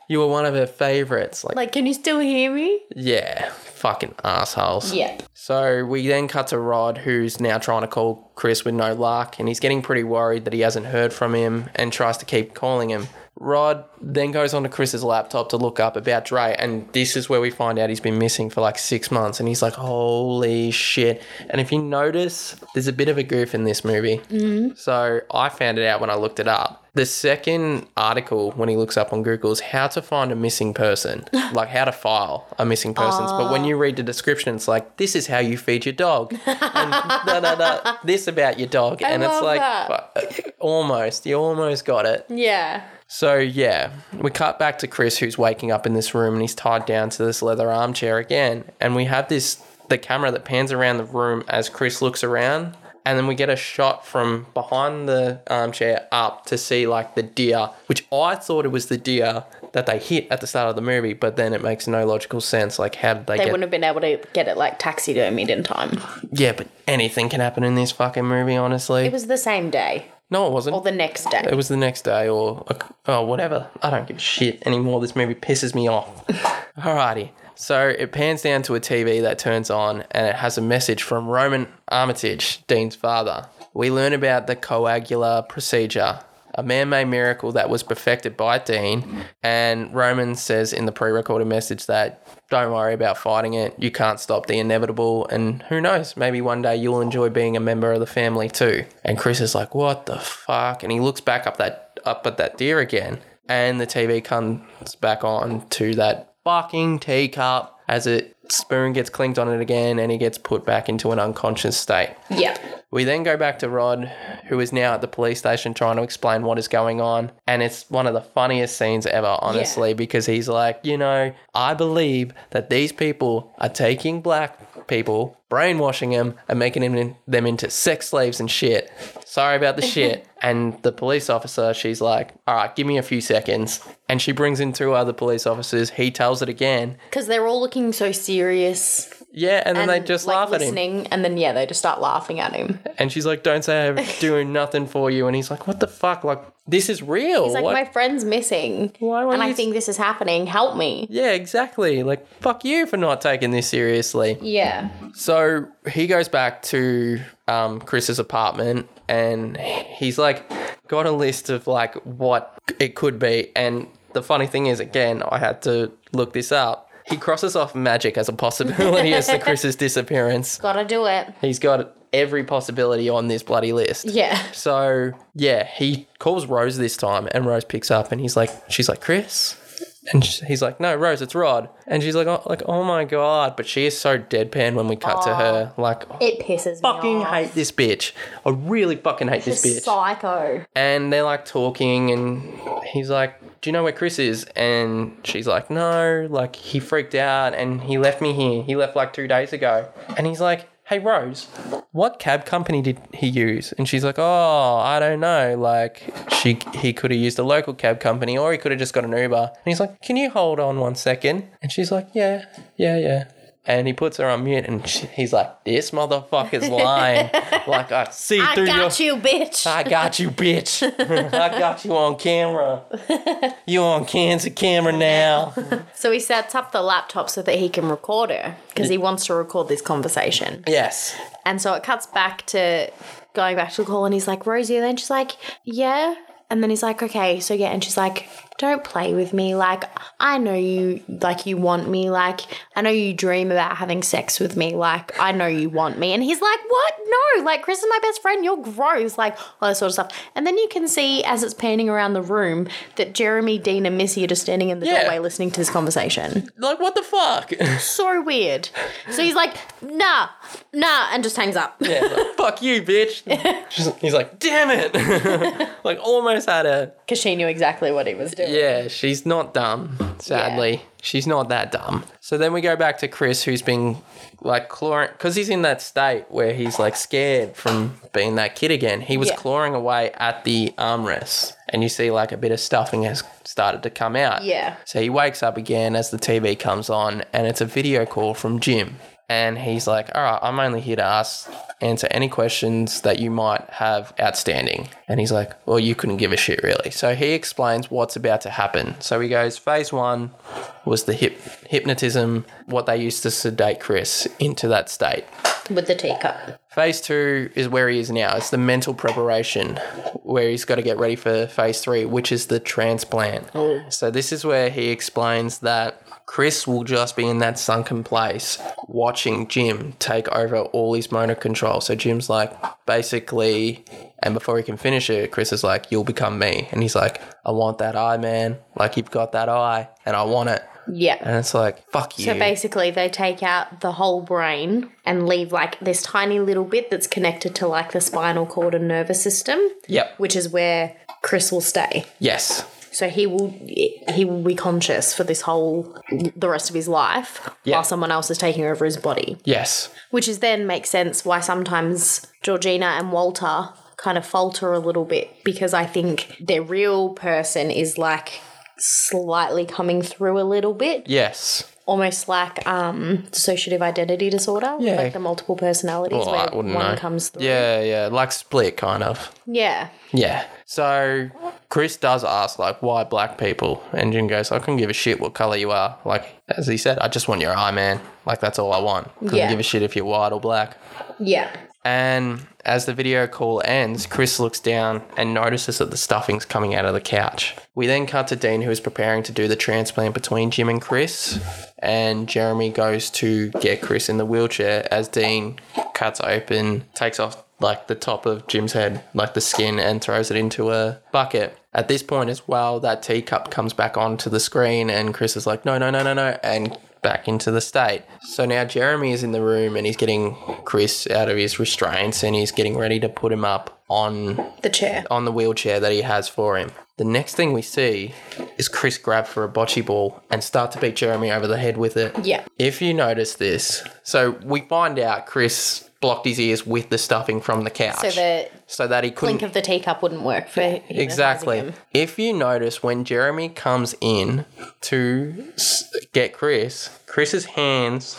you were one of her favorites. Like,
Like, can you still hear me?
yeah, fucking assholes.
Yeah.
So we then cut to Rod, who's now trying to call Chris with no luck, and he's getting pretty worried that he hasn't heard from him and tries to keep calling him. Rod then goes onto Chris's laptop to look up about Dre, and this is where we find out he's been missing for like six months, and he's like, "Holy shit!" And if you notice, there's a bit of a goof in this movie. Mm-hmm. So I found it out when I looked it up. The second article, when he looks up on Google, is how to find a missing person, like how to file a missing persons. But when you oh. read the description, it's like, this is how you feed your dog. and da, da, da, this about your dog. and it's like,
that.
almost, you almost got it.
Yeah.
So yeah, we cut back to Chris who's waking up in this room and he's tied down to this leather armchair again. And we have this the camera that pans around the room as Chris looks around. And then we get a shot from behind the um, armchair up to see like the deer, which I thought it was the deer that they hit at the start of the movie, but then it makes no logical sense. Like, how did they,
They
get?
wouldn't have been able to get it like taxidermied in time.
Yeah, but anything can happen in this fucking movie, honestly.
It was the same day
no, it wasn't.
or the next day.
It was the next day or oh whatever. I don't give a shit anymore. This movie pisses me off. Alrighty. So it pans down to a TV that turns on and it has a message from Roman Armitage, Dean's father. We learn about the Coagula procedure, a man-made miracle that was perfected by Dean. And Roman says in the pre-recorded message that don't worry about fighting it. You can't stop the inevitable. And who knows? Maybe one day you'll enjoy being a member of the family too. And Chris is like, what the fuck? And he looks back up that up at that deer again. And the TV comes back on to that fucking teacup as it spoon gets clinked on it again and he gets put back into an unconscious state.
yeah.
We then go back to Rod, who is now at the police station trying to explain what is going on. And it's one of the funniest scenes ever, honestly, because he's like, you know, I believe that these people are taking black people, brainwashing them, and making them, in, them into sex slaves and shit. Sorry about the shit. and the police officer, she's like, all right, give me a few seconds. And she brings in two other police officers. He tells it again.
Because they're all looking so serious.
Yeah, and then
And
they just
like,
laugh at him.
And then, yeah, they just start laughing at him.
And she's like, don't say I'm doing nothing for you. And he's like, what the fuck? Like, this is real.
It's like,
What-
my friend's missing.
Why won't
and I think this is happening. Help me.
Yeah, exactly. Like, fuck you for not taking this seriously.
Yeah.
So he goes back to um, Chris's apartment and he's like got a list of like what it could be. And the funny thing is, again, I had to look this up. He crosses off magic as a possibility as to Chris's disappearance.
Gotta do it.
He's got every possibility on this bloody list.
Yeah.
So yeah, he calls Rose this time, and Rose picks up, and he's like, she's like, Chris, And he's like, no, Rose, it's Rod. And she's like, oh, like, oh my god. But she is so deadpan when we cut to her. Like,
It pisses
fucking
me off.
hate this bitch. I really fucking hate this bitch.
Psycho.
And they're like talking, and he's like, Do you know where Chris is? And she's like, No, like he freaked out and he left me here. He left like two days ago. And he's like, Hey Rose, what cab company did he use? And she's like, Oh, I don't know. Like she he could have used a local cab company or he could have just got an Uber. And he's like, Can you hold on one second? And she's like, Yeah, yeah, yeah. And he puts her on mute and she, he's like, This motherfucker's lying. like I see
I
through your I
got you, bitch.
I got you, bitch. I got you on camera. You on cancer camera now.
so he sets up the laptop so that he can record her because he wants to record this conversation.
Yes.
And so it cuts back to going back to the call and he's like, Rosie, and then she's like, Yeah. And then he's like, Okay, so yeah, and she's like, Don't play with me. Like, I know you like you want me. Like, I know you dream about having sex with me. Like, I know you want me. And he's like, What? No, like Chris is my best friend. You're gross. Like all that sort of stuff. And then you can see as it's panning around the room that Jeremy, Dean, and Missy are just standing in the
Yeah.
doorway listening to this conversation.
Like, what the fuck?
So weird. So he's like, nah, nah, and just hangs up.
yeah, like, fuck you, bitch. He's like, damn it. like, almost had a.
Because she knew exactly what he was doing.
Yeah, she's not dumb, sadly. She's not that dumb. So then we go back to Chris, who's been like clawing, because he's in that state where he's like scared from being that kid again. He was
Yeah.
clawing away at the armrest, and you see like a bit of stuffing has started to come out.
Yeah.
So he wakes up again as the TV comes on, and it's a video call from Jim. And he's like, All right, I'm only here to ask, answer any questions that you might have outstanding. And he's like, Well, you couldn't give a shit, really. So he explains what's about to happen. So he goes, Phase one was the hip, hypnotism, what they used to sedate Chris into that state.
With the teacup.
Phase two is where he is now. It's the mental preparation, where he's got to get ready for phase three, which is the transplant. Oh. So this is where he explains that Chris will just be in that sunken place watching Jim take over all his motor control. So Jim's like, basically, and before he can finish it, Chris is like, You'll become me. And he's like, I want that eye, man. Like, you've got that eye, and I want it.
Yeah.
And it's like, fuck you.
So basically, they take out the whole brain and leave like this tiny little bit that's connected to like the spinal cord and nervous system,
yep.
which is where Chris will stay.
Yes.
So he will he will be conscious for this whole the rest of his life
Yeah.
while someone else is taking over his body.
Yes.
Which is then makes sense why sometimes Georgina and Walter kind of falter a little bit because I think their real person is like slightly coming through a little bit,
Yes.
almost like um dissociative identity disorder,
Yeah.
like the multiple personalities
Well,
where one
know.
comes through.
Yeah, yeah, like split kind of.
Yeah.
Yeah. So Chris does ask like, why black people? And Jim goes, I couldn't give a shit what color you are. Like as he said, I just want your eye, man. Like that's all I want. Couldn't
Yeah.
give a shit if you're white or black.
Yeah.
And as the video call ends, Chris looks down and notices that the stuffing's coming out of the couch. We then cut to Dean, who is preparing to do the transplant between Jim and Chris. And Jeremy goes to get Chris in the wheelchair as Dean cuts open, takes off like the top of Jim's head, like the skin, and throws it into a bucket. At this point, as well, that teacup comes back onto the screen, and Chris is like, no, no, no, no, no, and back into the state. So now Jeremy is in the room and he's getting Chris out of his restraints and he's getting ready to put him up on
The chair.
on the wheelchair that he has for him. The next thing we see is Chris grab for a bocce ball and start to beat Jeremy over the head with it.
Yeah.
If you notice this, so we find out Chris blocked his ears with the stuffing from the couch.
So the
so that he couldn't
blink of the teacup wouldn't work for him.
Exactly. If you notice when Jeremy comes in to get Chris, Chris's hands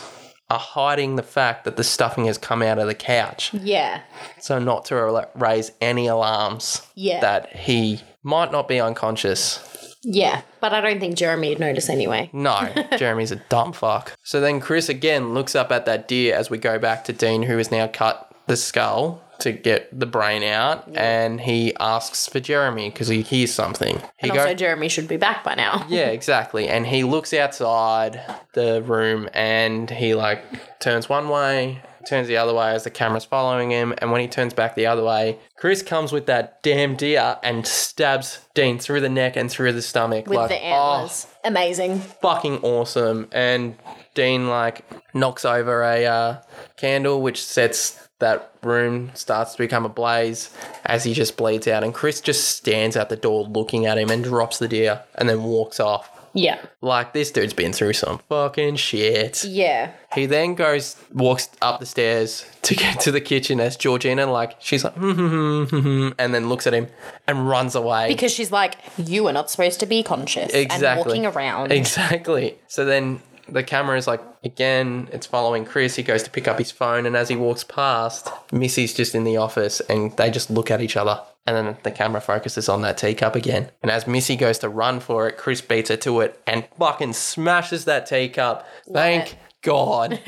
are hiding the fact that the stuffing has come out of the couch.
Yeah.
So not to raise any alarms
Yeah.
that he might not be unconscious.
Yeah. But I don't think Jeremy would notice anyway.
No, Jeremy's a dumb fuck. So then Chris again looks up at that deer as we go back to Dean, who has now cut the skull to get the brain out, and he asks for Jeremy because he hears something. He
And
go-
also Jeremy should be back by now.
Yeah, exactly. And he looks outside the room and he like turns one way, turns the other way as the camera's following him. And when he turns back the other way, Chris comes with that damn deer and stabs Dean through the neck and through the stomach.
With
like,
the antlers.
Oh,
Amazing.
fucking awesome. And Dean like knocks over a uh, candle, which sets that room starts to become a blaze as he just bleeds out. And Chris just stands at the door looking at him and drops the deer and then walks off.
Yeah.
Like this dude's been through some fucking shit.
Yeah.
He then goes, walks up the stairs to get to the kitchen as Georgina, like, she's like, "Hmm, hmm, hmm, hmm, hmm," and then looks at him and runs away.
Because she's like, you are not supposed to be conscious and walking around.
Exactly. So then the camera is like, again, it's following Chris. He goes to pick up his phone, and as he walks past, Missy's just in the office, and they just look at each other. And then the camera focuses on that teacup again. And as Missy goes to run for it, Chris beats her to it and fucking smashes that teacup. Thank
it.
God.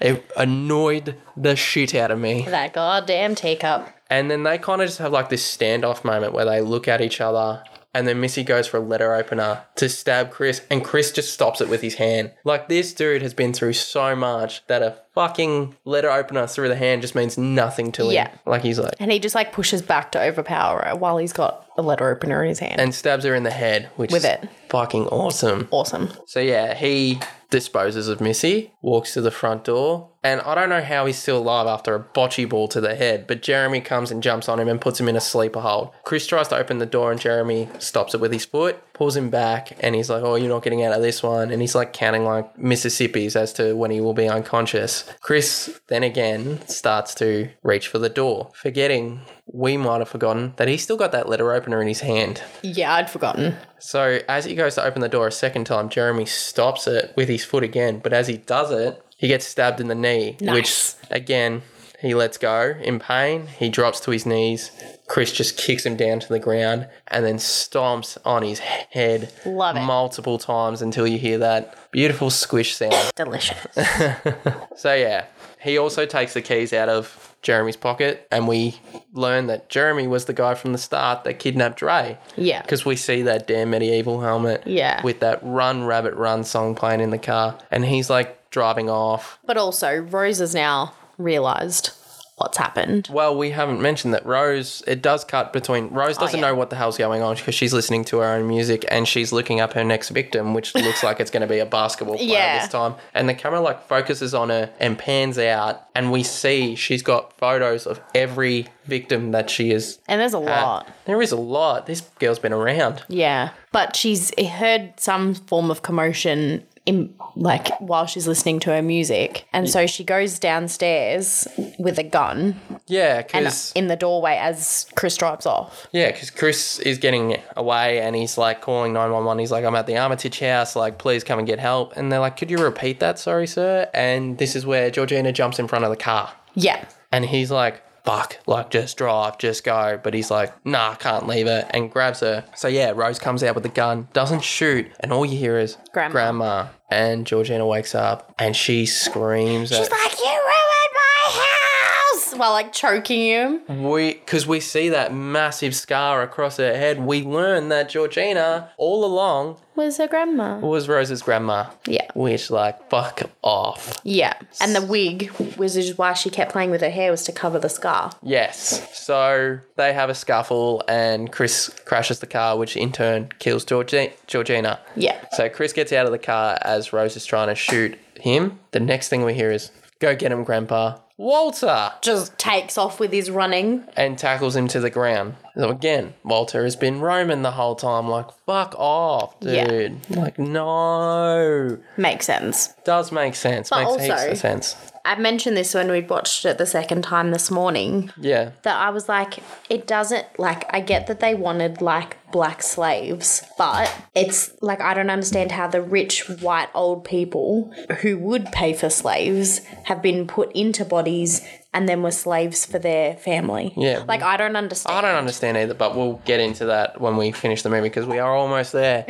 it annoyed the shit out of me.
that goddamn teacup.
And then they kind of just have like this standoff moment where they look at each other. And then Missy goes for a letter opener to stab Chris, and Chris just stops it with his hand. Like, this dude has been through so much that a fucking letter opener through the hand just means nothing to him.
Yeah.
Like, he's like,
And he just like pushes back to overpower her while he's got a letter opener in his hand.
and stabs her in the head, which
With
is
it.
fucking awesome.
awesome.
So, yeah, he disposes of Missy, walks to the front door, and I don't know how he's still alive after a bocce ball to the head, but Jeremy comes and jumps on him and puts him in a sleeper hold. Chris tries to open the door and Jeremy stops it with his foot, pulls him back, and he's like, Oh, you're not getting out of this one. And he's like counting like Mississippi's as to when he will be unconscious. Chris then again starts to reach for the door, forgetting we might have forgotten that he's still got that letter opener in his hand.
Yeah, I'd forgotten.
So as he goes to open the door a second time, Jeremy stops it with his foot again. But as he does it, he gets stabbed in the knee,
Nice.
which again he lets go in pain. He drops to his knees. Chris just kicks him down to the ground and then stomps on his head
Love it.
multiple times until you hear that beautiful squish sound.
Delicious.
So yeah, he also takes the keys out of Jeremy's pocket, and we learn that Jeremy was the guy from the start that kidnapped Dre.
Yeah.
Because we see that damn medieval helmet.
Yeah.
With that Run Rabbit Run song playing in the car. And he's like driving off.
But also, Rose has now realised what's happened.
Well, we haven't mentioned that Rose, it does cut between. Rose oh, doesn't
Oh, yeah.
know what the hell's going on because she's listening to her own music and she's looking up her next victim, which looks like it's going to be a basketball player
Yeah.
this time. And the camera like focuses on her and pans out, and we see she's got photos of every victim that she is.
And there's a
had.
lot.
There is a lot. This girl's been around.
Yeah. But she's heard some form of commotion in like while she's listening to her music. And so she goes downstairs with a gun
Yeah,
and
because
in the doorway as Chris drives off.
Yeah, because Chris is getting away and he's like calling 911. He's like, I'm at the Armitage house. Like, please come and get help. And they're like, Could you repeat that? Sorry, sir. And this is where Georgina jumps in front of the car.
Yeah.
And he's like, Fuck, like, just drive, just go. But he's like, Nah, can't leave her. And grabs her. So, yeah, Rose comes out with the gun, doesn't shoot. And all you hear is
Grandma.
Grandma. And Georgina wakes up and she screams
She's
at
like, You ruined my house! While like choking him.
we because we see that massive scar across her head. We learn that Georgina all along
Was her grandma.
was Rose's grandma.
Yeah.
Which, like, fuck off.
Yeah. And the wig was just why she kept playing with her hair was to cover the scar.
Yes. So they have a scuffle, and Chris crashes the car, which in turn kills Georgi- Georgina.
Yeah.
So Chris gets out of the car as Rose is trying to shoot him. The next thing we hear is, Go get him, Grandpa. Walter!
Just takes off with his running.
And tackles him to the ground. So again, Walter has been roaming the whole time, like, fuck off,
Yeah.
dude. Like, no.
Makes sense.
Does make sense.
But
Makes heaps of sense.
I mentioned this when we watched it the second time this morning.
Yeah.
that I was like, it doesn't like I get that they wanted like black slaves, but it's like I don't understand how the rich white old people who would pay for slaves have been put into bodies and then were slaves for their family.
Yeah.
Like I don't understand.
I don't understand either, but we'll get into that when we finish the movie because we are almost there.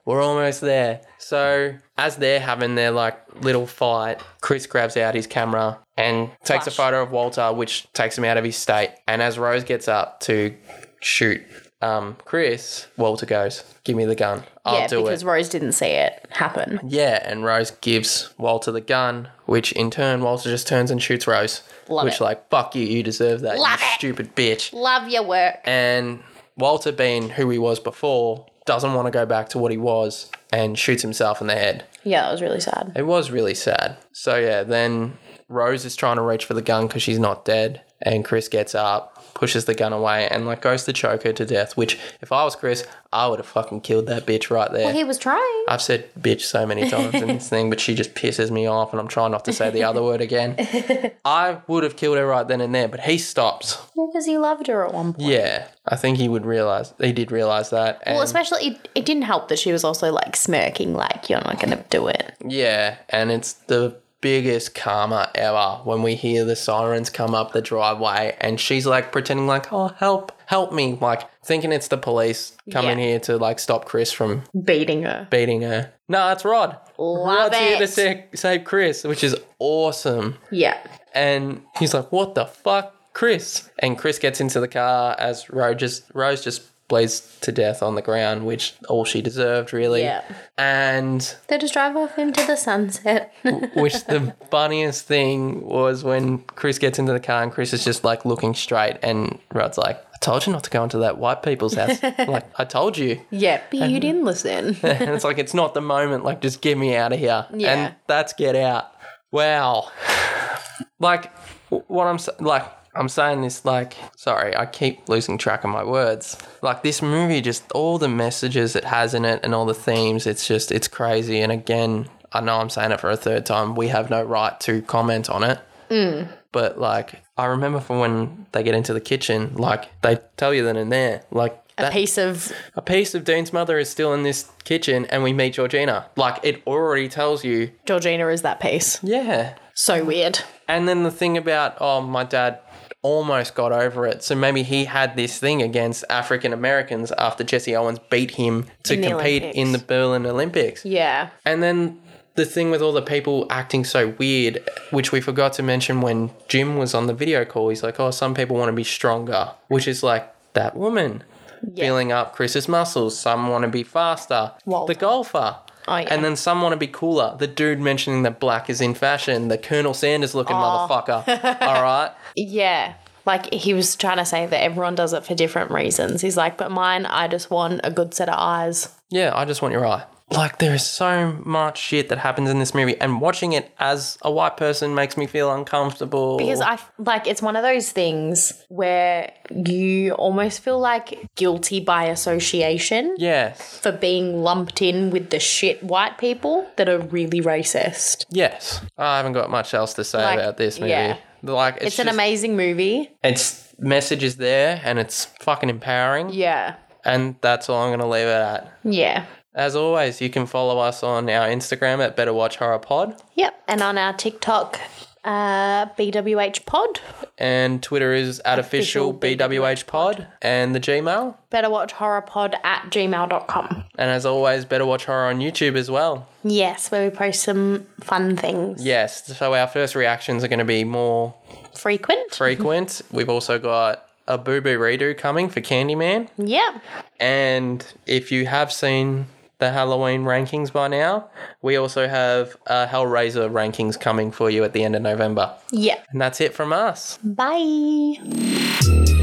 We're almost there. So, as they're having their like little fight, Chris grabs out his camera and takes a photo of Walter, which takes him out of his state. And as Rose gets up to shoot um, Chris, Walter goes, "Give me the gun. I'll
yeah,
do
because
it."
Rose didn't see it happen.
Yeah, and Rose gives Walter the gun, which in turn Walter just turns and shoots Rose.
Love
which
it.
like fuck you, you deserve that,
Love
you
it.
stupid bitch.
Love your work.
And Walter, being who he was before, doesn't want to go back to what he was and shoots himself in the head.
Yeah, that was really sad.
It was really sad. So yeah, then Rose is trying to reach for the gun because she's not dead, and Chris gets up, pushes the gun away, and like goes to choke her to death. Which, if I was Chris, I would have fucking killed that bitch right there.
Well, he was trying.
I've said bitch so many times in this thing, but she just pisses me off, and I'm trying not to say the other word again. I would have killed her right then and there, but he stops.
Well, Because he loved her at one point.
Yeah, I think he would realize. He did realize that.
Well, especially it, it didn't help that she was also like smirking, like you're not gonna do it.
Yeah, and it's the biggest karma ever when we hear the sirens come up the driveway and she's like pretending like, "Oh, help, help me." Like thinking it's the police coming
Yeah.
here to like stop Chris from
Beating her.
beating her. No, it's Rod.
Love
Rod's here to
it.
save, save Chris, which is awesome.
Yeah.
And he's like, "What the fuck, Chris?" And Chris gets into the car as Rose just Rose just bleeds to death on the ground, which all she deserved, really.
Yeah.
And
They just drive off into the sunset.
which the funniest thing was when Chris gets into the car and Chris is just like looking straight, and Rod's like, "I told you not to go into that white people's house." like, I told you.
yeah, but you didn't listen.
and it's like it's not the moment. Like, just get me out of here.
Yeah.
And that's get out. Wow. Like, what I'm like. I'm saying this like, sorry, I keep losing track of my words. Like this movie, just all the messages it has in it and all the themes, it's just, it's crazy. And again, I know I'm saying it for a third time. We have no right to comment on it. Mm. But like, I remember from when they get into the kitchen, like they tell you then and there, like
a
that
piece of
a piece of Dean's mother is still in this kitchen and we meet Georgina. Like it already tells you,
Georgina is that piece.
yeah.
So weird.
And then the thing about, oh, my dad almost got over it. So maybe he had this thing against African Americans after Jesse Owens beat him to
In
compete
Olympics.
in the Berlin Olympics.
Yeah.
And then the thing with all the people acting so weird, which we forgot to mention when Jim was on the video call, he's like, oh, some people want to be stronger, which is like that woman
Yeah.
up Chris's muscles. Some want to be faster.
Walter.
The golfer.
Oh, yeah.
And then some want to be cooler. The dude mentioning that black is in fashion. The Colonel Sanders looking
Oh.
motherfucker. All right.
Yeah. Like he was trying to say that everyone does it for different reasons. He's like, but mine, I just want a good set of eyes.
Yeah, I just want your eye. Like there is so much shit that happens in this movie, and watching it as a white person makes me feel uncomfortable.
Because i like it's one of those things where you almost feel like guilty by association
yes,
for being lumped in with the shit white people that are really racist.
yes. I haven't got much else to say
Like,
about this movie.
yeah.
Like it's,
It's an
just-
amazing movie.
Its message is there, and it's fucking empowering.
Yeah.
And that's all I'm gonna leave it at.
Yeah.
As always, you can follow us on our Instagram at Better Watch Horror Pod.
Yep. And on our TikTok, uh, BWH Pod,
and Twitter is at official
Official
BWH Pod and the Gmail.
Better Watch Horror Pod at gmail.com.
And as always, Better Watch Horror on YouTube as well.
Yes, where we post some fun things.
Yes, so our first reactions are going to be more
Frequent.
frequent. We've also got a Boo Boo redo coming for Candyman.
Yeah.
And if you have seen the Halloween rankings by now, we also have uh, Hellraiser rankings coming for you at the end of November.
Yeah.
And that's it from us.
Bye.